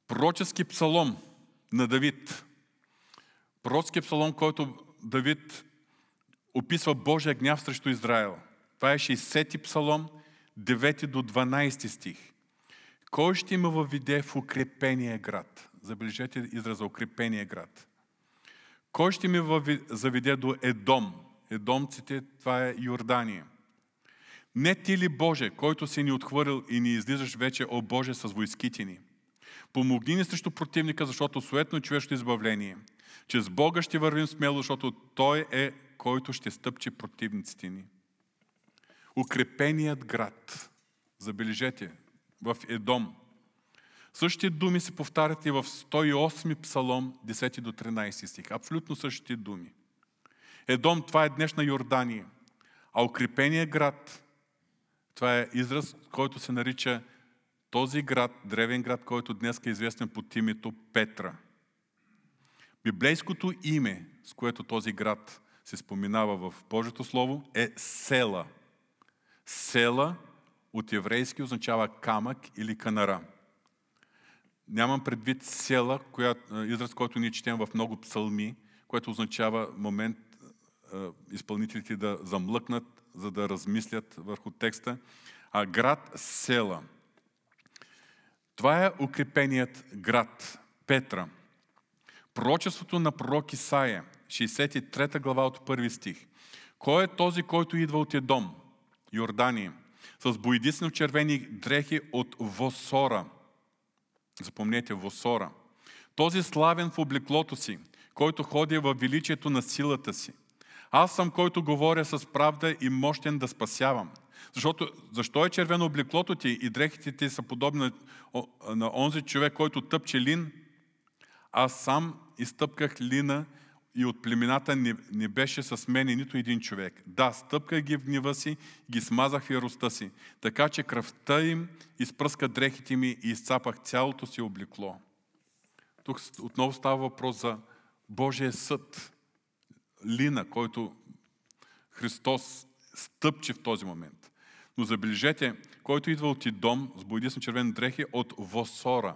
Speaker 1: Пророчески псалом на Давид. Пророчески псалом, който Давид описва Божия гняв срещу Израел. Това е 60-ти псалом, 9 до 12 стих. Кой ще има въведе в укрепения град? Забележете израза укрепения град. Кой ще ми заведе до Едом? Едомците, това е Йордания. Не ти ли Боже, който си ни отхвърил и ни излизаш вече, о Боже, с войските ни? Помогни ни срещу противника, защото суетно човешко избавление. Че с Бога ще вървим смело, защото Той е, който ще стъпче противниците ни. Укрепеният град. Забележете, в Едом. Същите думи се повтарят и в 108 псалом, 10 до 13 стих. Абсолютно същите думи. Едом, това е днешна Йордания. А укрепеният град, това е израз, който се нарича този град, древен град, който днес е известен под името Петра. Библейското име, с което този град се споменава в Божието Слово, е Села. Села от еврейски означава камък или канара. Нямам предвид села, израз, който ние четем в много псалми, което означава момент изпълнителите да замлъкнат, за да размислят върху текста, а град Села – това е укрепеният град Петра. Пророчеството на пророк Исаия, 63 глава от първи стих. Кой е този, който идва от Едом, Йордания? С боедисно червени дрехи от Восора. Запомнете, Восора. Този славен в облеклото си, който ходи в величието на силата си. Аз съм, който говоря с правда и мощен да спасявам. Защото, защо е червено облеклото ти и дрехите ти са подобни на онзи човек, който тъпче лин? Аз сам изтъпках лина и от племената не, не беше с мене нито един човек. Да, стъпках ги в гнева си, ги смазах в яростта си, така че кръвта им изпръска дрехите ми и изцапах цялото си облекло. Тук отново става въпрос за Божия съд. Лина, който Христос стъпче в този момент. Но забележете, който идва от Идом с боядисни червени дрехи от Восора.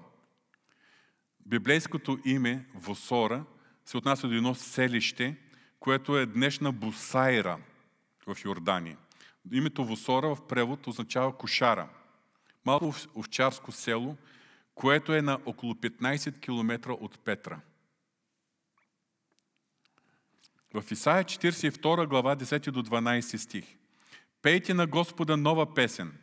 Speaker 1: Библейското име Восора се отнася до едно селище, което е днешна Бусайра в Йордания. Името Восора в превод означава кошара. Малко овчарско село, което е на около 15 км от Петра. В Исаия 42 глава 10 до 12 стих. Пейте на Господа нова песен.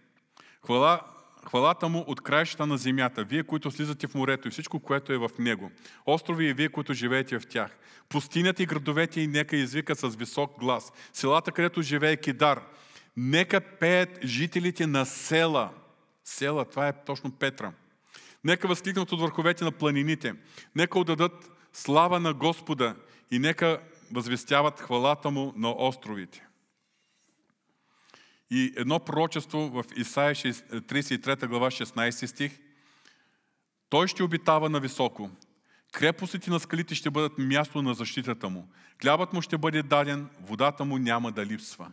Speaker 1: Хвала, хвалата му от краищата на земята, вие, които слизате в морето и всичко, което е в него. Острови и вие, които живеете в тях. Пустинята и градовете и нека извика с висок глас. Селата, където живее Кидар. Нека пеят жителите на села. Села, това е точно Петра. Нека възкликнат от върховете на планините. Нека отдадат слава на Господа и нека възвестяват хвалата му на островите. И едно пророчество в Исаия 33 глава 16 стих. Той ще обитава на високо. Крепостите на скалите ще бъдат място на защитата му. Хлябът му ще бъде даден, водата му няма да липсва.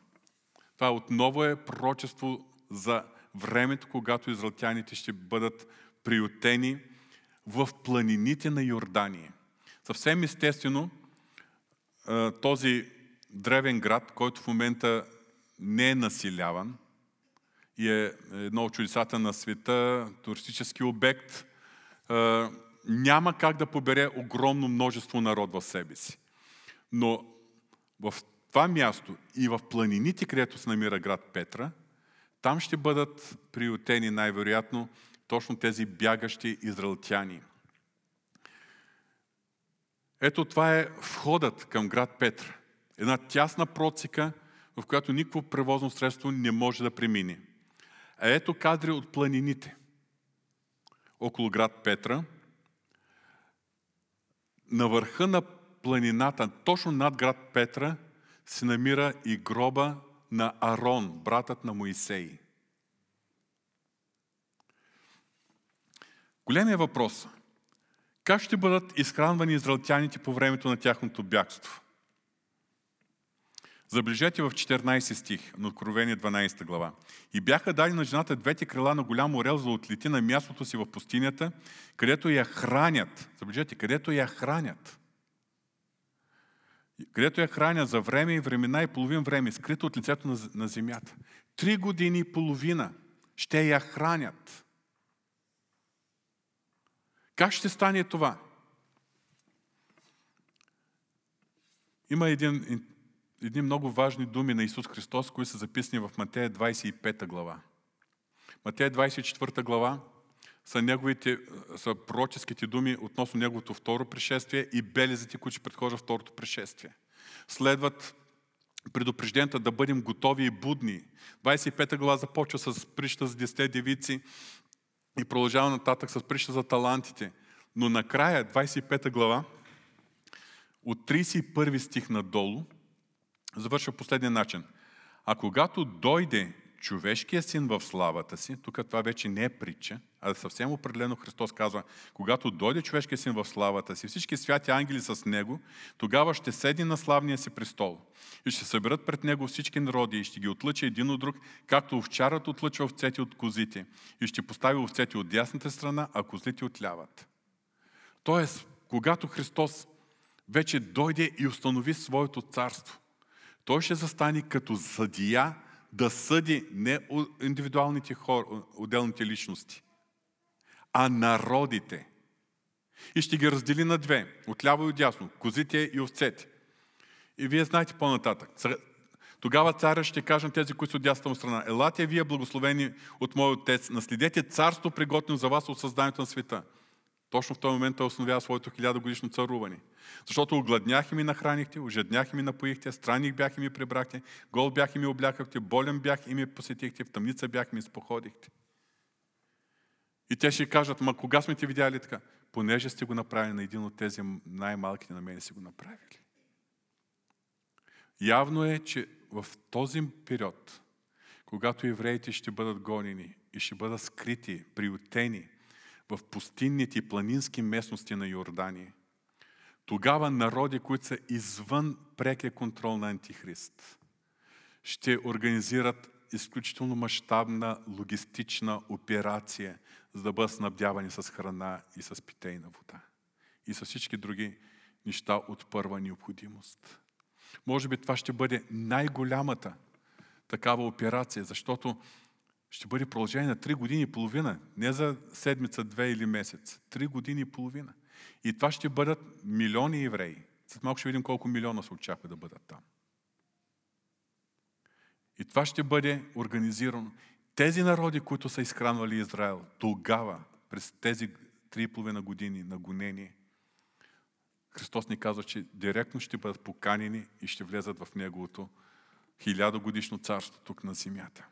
Speaker 1: Това отново е пророчество за времето, когато израелтяните ще бъдат приютени в планините на Йордания. Съвсем естествено, този древен град, който в момента не е населяван и е едно от чудесата на света, туристически обект, няма как да побере огромно множество народ в себе си. Но в това място и в планините, където се намира град Петра, там ще бъдат приютени най-вероятно точно тези бягащи израелтяни. Ето това е входът към град Петра. Една тясна процика, в която никакво превозно средство не може да премине. А ето кадри от планините около град Петра. На върха на планината, точно над град Петра, се намира и гроба на Арон, братът на Моисей. Големия въпрос – как ще бъдат изхранвани израелтяните по времето на тяхното бягство? Забележете в 14 стих на Откровение 12 глава. И бяха дали на жената двете крила на голям орел за отлети на мястото си в пустинята, където я хранят. Забележете, където я хранят. Където я хранят за време и времена и половин време, скрито от лицето на, на земята. Три години и половина ще я хранят. Как ще стане това? Има един, едни много важни думи на Исус Христос, които са записани в Матея 25 глава. Матея 24 глава са, неговите, са пророческите думи относно неговото второ пришествие и белезите, които ще предхожда второто пришествие. Следват предупреждента да бъдем готови и будни. 25 глава започва с прища с 10 девици, и продължава нататък с прища за талантите. Но накрая, 25 глава, от 31 стих надолу, завършва последния начин. А когато дойде човешкия син в славата си, тук това вече не е притча, а съвсем определено Христос казва, когато дойде човешкия син в славата си, всички святи ангели с него, тогава ще седи на славния си престол и ще съберат пред него всички народи и ще ги отлъчи един от друг, както овчарът отлъчва овцете от козите и ще постави овцете от дясната страна, а козлите от лявата. Тоест, когато Христос вече дойде и установи своето царство, той ще застане като съдия да съди не индивидуалните хора, отделните личности, а народите. И ще ги раздели на две, отляво и отдясно, козите и овцете. И вие знаете по-нататък. Тогава царя ще каже на тези, които са от дясната страна, елате вие благословени от мой отец, наследете царство приготвено за вас от създанието на света. Точно в този момент той основява своето хилядогодишно царуване. Защото огладнях и ми нахранихте, ожеднях и ми напоихте, странник бях и ми прибрахте, гол бях и ми облякахте, болен бях и ми посетихте, в тъмница бях и ми споходихте. И те ще кажат, ма кога сме те видяли така? Понеже сте го направили на един от тези най-малките на мене си го направили. Явно е, че в този период, когато евреите ще бъдат гонени и ще бъдат скрити, приютени в пустинните и планински местности на Йордания, тогава народи, които са извън прекия контрол на Антихрист, ще организират изключително мащабна логистична операция, за да бъдат снабдявани с храна и с питейна вода. И с всички други неща от първа необходимост. Може би това ще бъде най-голямата такава операция, защото ще бъде продължение на 3 години и половина. Не за седмица, две или месец. 3 години и половина. И това ще бъдат милиони евреи. След малко ще видим колко милиона се очаква да бъдат там. И това ще бъде организирано. Тези народи, които са изхранвали Израел тогава, през тези 3,5 години на гонение, Христос ни казва, че директно ще бъдат поканени и ще влезат в Неговото хилядогодишно царство тук на земята.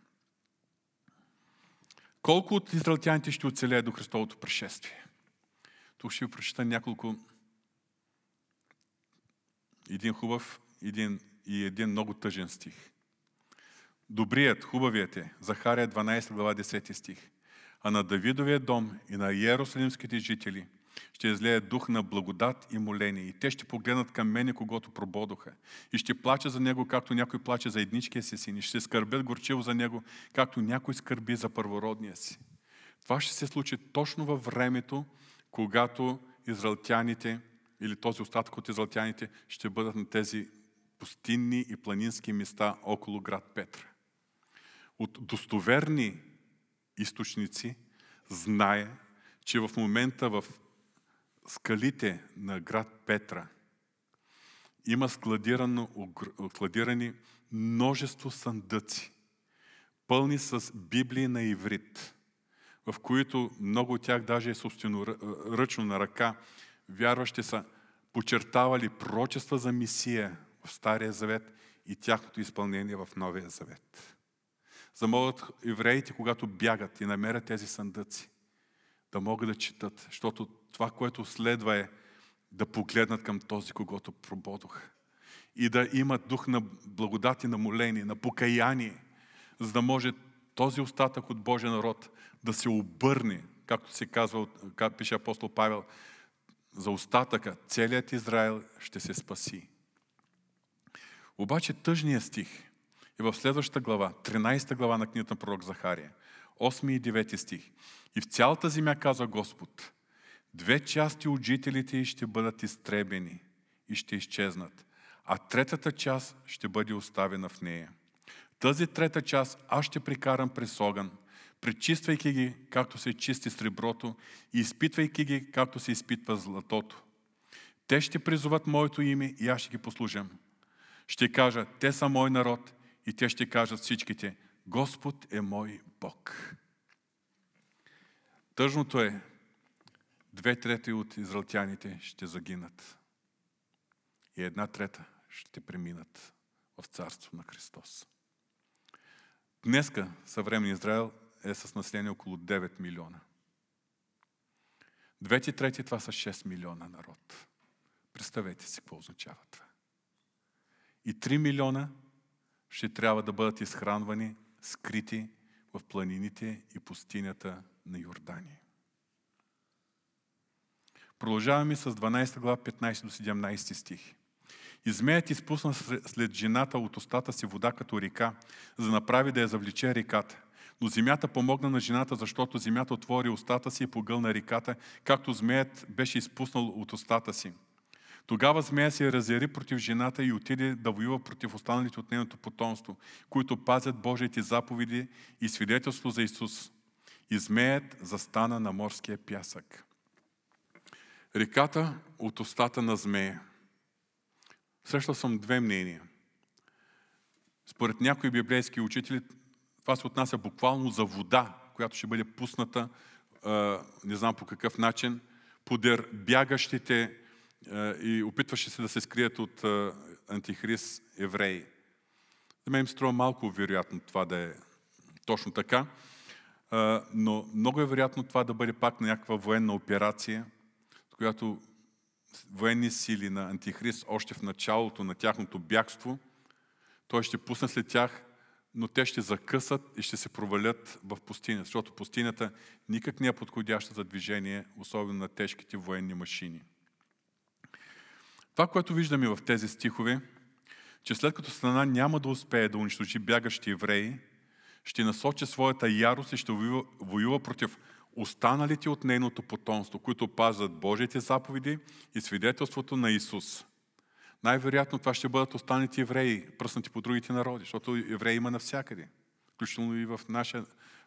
Speaker 1: Колко от израелтяните ще оцелеят до Христовото пришествие? Тук ще ви прочита няколко един хубав един, и един много тъжен стих. Добрият, хубавият е, Захария 12 глава 10 стих. А на Давидовия дом и на Иерусалимските жители – ще излее дух на благодат и моление. И те ще погледнат към мене, когато прободоха. И ще плача за него, както някой плаче за едничкия си син. И ще скърбят горчиво за него, както някой скърби за първородния си. Това ще се случи точно във времето, когато израелтяните или този остатък от израелтяните ще бъдат на тези пустинни и планински места около град Петра. От достоверни източници знае, че в момента в скалите на град Петра има складирани множество съндъци, пълни с Библии на иврит, в които много от тях даже е ръчно на ръка, вярващи са почертавали прочества за Мисия в Стария Завет и тяхното изпълнение в Новия Завет. За могат евреите, когато бягат и намерят тези съндъци, да могат да четат, защото това, което следва е да погледнат към този, когато прободох. И да имат дух на благодати, на моление, на покаяние, за да може този остатък от Божия народ да се обърне, както се казва, как пише апостол Павел, за остатъка, целият Израел ще се спаси. Обаче тъжният стих е в следващата глава, 13 глава на книгата на пророк Захария, 8 и 9 стих. И в цялата земя, каза Господ, Две части от жителите ще бъдат изтребени и ще изчезнат, а третата част ще бъде оставена в нея. Тази трета част аз ще прикарам през огън, пречиствайки ги, както се чисти среброто и изпитвайки ги, както се изпитва златото. Те ще призоват моето име и аз ще ги послужам. Ще кажа, те са мой народ и те ще кажат всичките, Господ е мой Бог. Тъжното е, две трети от израелтяните ще загинат. И една трета ще преминат в Царство на Христос. Днеска съвременен Израел е с население около 9 милиона. Двете трети това са 6 милиона народ. Представете си какво означава това. И 3 милиона ще трябва да бъдат изхранвани, скрити в планините и пустинята на Йордания. Продължаваме с 12 глава 15 до 17 стих. И змеят изпусна след жената от устата си вода като река, за да направи да я завлече реката. Но земята помогна на жената, защото земята отвори устата си и погълна реката, както змеят беше изпуснал от устата си. Тогава змея се разяри против жената и отиде да воюва против останалите от нейното потомство, които пазят Божиите заповеди и свидетелство за Исус. И змеят застана на морския пясък. Реката от устата на змея. Срещал съм две мнения. Според някои библейски учители, това се отнася буквално за вода, която ще бъде пусната, не знам по какъв начин, подер бягащите и опитваше се да се скрият от антихрист евреи. За мен струва малко вероятно това да е точно така, но много е вероятно това да бъде пак някаква военна операция, която военни сили на Антихрист още в началото на тяхното бягство, той ще пусне след тях, но те ще закъсат и ще се провалят в пустиня, защото пустинята никак не е подходяща за движение, особено на тежките военни машини. Това, което виждаме в тези стихове, че след като страна няма да успее да унищожи бягащи евреи, ще насочи своята ярост и ще воюва, против останалите от нейното потомство, които пазят Божиите заповеди и свидетелството на Исус. Най-вероятно това ще бъдат останалите евреи, пръснати по другите народи, защото евреи има навсякъде, включително и в наша,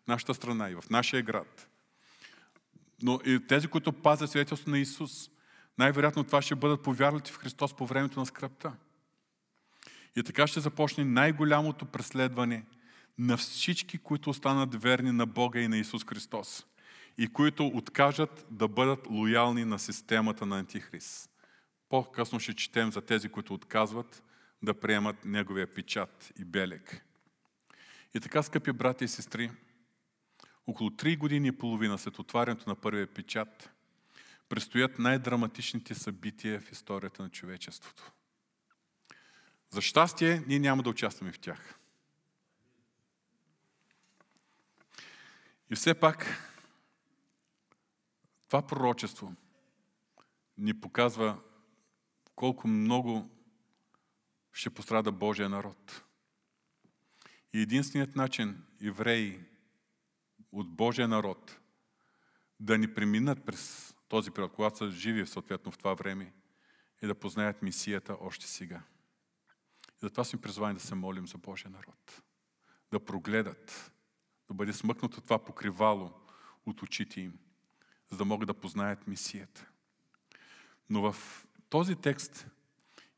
Speaker 1: нашата страна, и в нашия град. Но и тези, които пазят свидетелството на Исус, най-вероятно това ще бъдат повярвати в Христос по времето на скръпта. И така ще започне най-голямото преследване на всички, които останат верни на Бога и на Исус Христос и които откажат да бъдат лоялни на системата на Антихрист. По-късно ще четем за тези, които отказват да приемат неговия печат и белег. И така, скъпи брати и сестри, около 3 години и половина след отварянето на първия печат, предстоят най-драматичните събития в историята на човечеството. За щастие, ние няма да участваме в тях. И все пак, това пророчество ни показва колко много ще пострада Божия народ. И единственият начин евреи от Божия народ да ни преминат през този период, когато са живи съответно в това време, е да познаят мисията още сега. И затова сме призвани да се молим за Божия народ. Да прогледат, да бъде смъкнато това покривало от очите им, за да могат да познаят мисията. Но в този текст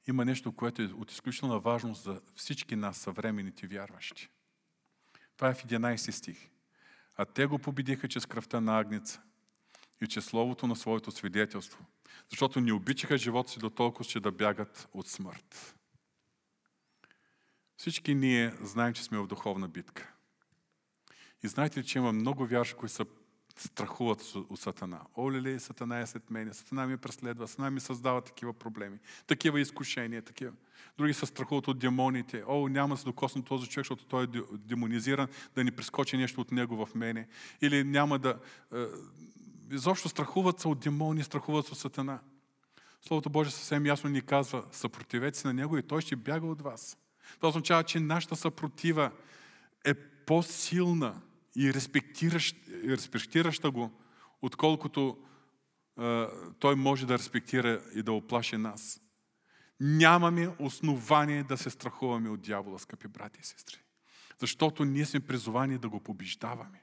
Speaker 1: има нещо, което е от изключителна важност за всички нас, съвременните вярващи. Това е в 11 стих. А те го победиха чрез кръвта на агница и чрез словото на своето свидетелство, защото не обичаха живота си до толкова, че да бягат от смърт. Всички ние знаем, че сме в духовна битка. И знаете ли, че има много вярши, които са страхуват от Сатана. Оле ли, Сатана е след мене, Сатана ми преследва, Сатана ми създава такива проблеми, такива изкушения, такива. Други се страхуват от демоните. О, няма да се докосна този човек, защото той е демонизиран, да ни прескочи нещо от него в мене. Или няма да... Е, изобщо страхуват се от демони, страхуват се от Сатана. Словото Божие съвсем ясно ни казва, съпротивете се на него и той ще бяга от вас. Това означава, че нашата съпротива е по-силна и респектираща го, отколкото е, той може да респектира и да оплаши нас. Нямаме основание да се страхуваме от дявола, скъпи брати и сестри. Защото ние сме призовани да го побеждаваме.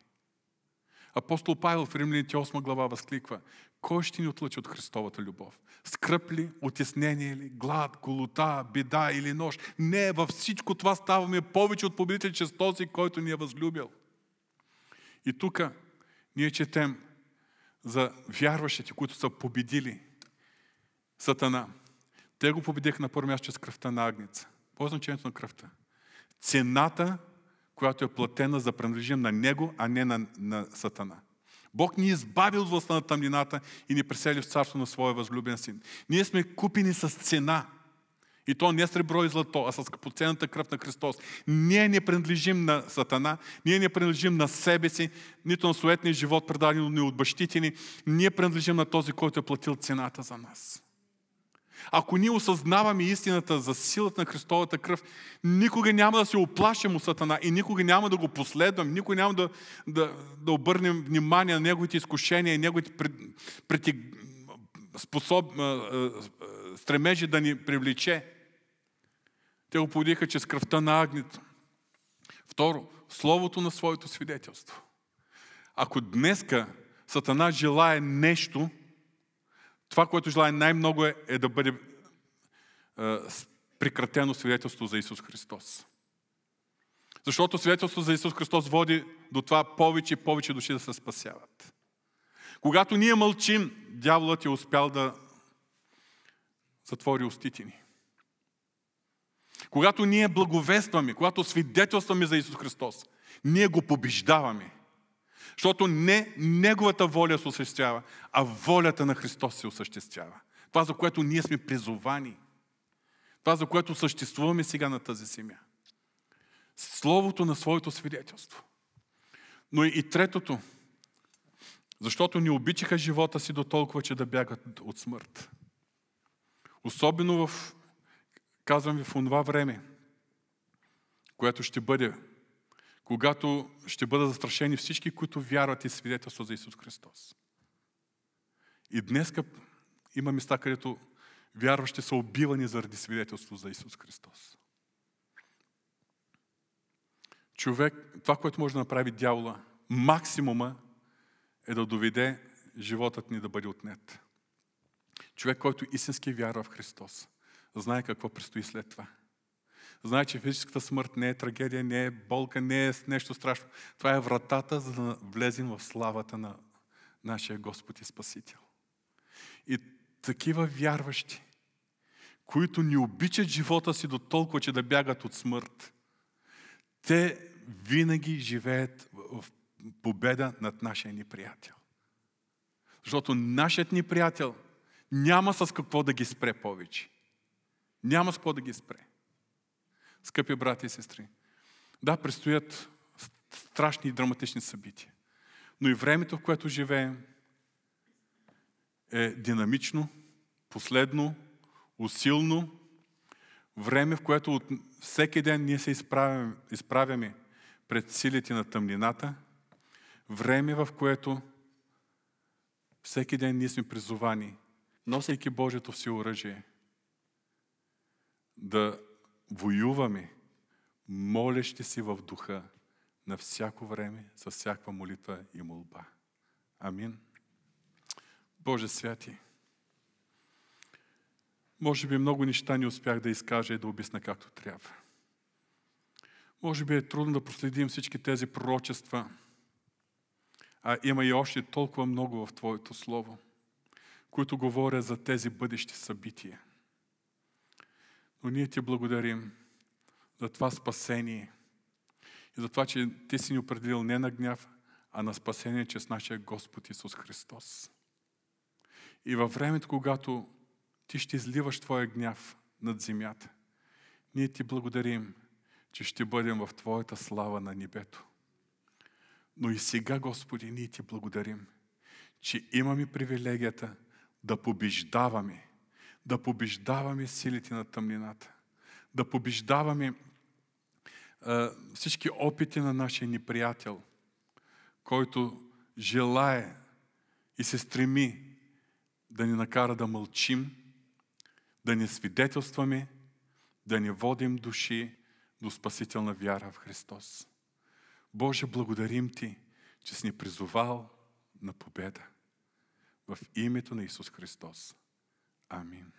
Speaker 1: Апостол Павел в Римляните 8 глава възкликва Кой ще ни отлъчи от Христовата любов? Скръп ли, отеснение ли, глад, голота, беда или нощ? Не, във всичко това ставаме повече от победители чрез този, който ни е възлюбил. И тук ние четем за вярващите, които са победили Сатана. Те го победиха на първо място чрез кръвта на агница. По значението на кръвта? Цената, която е платена за принадлежим на Него, а не на, на Сатана. Бог ни избави от властта на тъмнината и ни пресели в царство на своя възлюбен син. Ние сме купени с цена – и то не сребро и злато, а с скъпоценната кръв на Христос. Ние не принадлежим на Сатана, ние не принадлежим на себе си, нито на суетния живот, предаден ни от бащите ни. Ние принадлежим на този, който е платил цената за нас. Ако ние осъзнаваме истината за силата на Христовата кръв, никога няма да се оплашим от Сатана и никога няма да го последваме, никога няма да, да, да обърнем внимание на неговите изкушения и неговите пред, способ, стремежи да ни привлече. Те го победиха чрез кръвта на агнето. Второ, словото на своето свидетелство. Ако днеска Сатана желая нещо, това, което желая най-много е, е да бъде е, прекратено свидетелство за Исус Христос. Защото свидетелство за Исус Христос води до това повече и повече души да се спасяват. Когато ние мълчим, дяволът е успял да затвори устите ни. Когато ние благовестваме, когато свидетелстваме за Исус Христос, ние го побеждаваме. Защото не Неговата воля се осъществява, а волята на Христос се осъществява. Това, за което ние сме призовани. Това, за което съществуваме сега на тази земя. Словото на своето свидетелство. Но и третото, защото ни обичаха живота си до толкова, че да бягат от смърт. Особено в, казвам ви, в това време, което ще бъде, когато ще бъдат застрашени всички, които вярват и свидетелство за Исус Христос. И днес има места, където вярващи са убивани заради свидетелство за Исус Христос. Човек, това, което може да направи дявола, максимума е да доведе животът ни да бъде отнет. Човек, който истински вярва в Христос, знае какво предстои след това. Знае, че физическата смърт не е трагедия, не е болка, не е нещо страшно. Това е вратата, за да влезем в славата на нашия Господ и Спасител. И такива вярващи, които ни обичат живота си до толкова, че да бягат от смърт, те винаги живеят в победа над нашия ни приятел. Защото нашият ни приятел няма с какво да ги спре повече. Няма с какво да ги спре. Скъпи брати и сестри, да, предстоят страшни и драматични събития. Но и времето, в което живеем, е динамично, последно, усилно, време, в което от всеки ден ние се изправяме, изправяме пред силите на тъмнината, време, в което всеки ден ние сме призовани, носейки Божието си оръжие, да воюваме, молещи си в духа на всяко време, за всяка молитва и молба. Амин. Боже святи, може би много неща не успях да изкажа и да обясна както трябва. Може би е трудно да проследим всички тези пророчества, а има и още толкова много в Твоето Слово, които говоря за тези бъдещи събития. Но ние Ти благодарим за това спасение и за това, че Ти си ни определил не на гняв, а на спасение чрез нашия Господ Исус Христос. И във времето, когато Ти ще изливаш Твоя гняв над земята, ние Ти благодарим, че ще бъдем в Твоята слава на небето. Но и сега, Господи, ние Ти благодарим, че имаме привилегията да побеждаваме, да побеждаваме силите на тъмнината, да побеждаваме а, всички опити на нашия неприятел, който желае и се стреми да ни накара да мълчим, да не свидетелстваме, да не водим души до спасителна вяра в Христос. Боже, благодарим Ти, че си ни призовал на победа. В името на Исус Христос. Амин.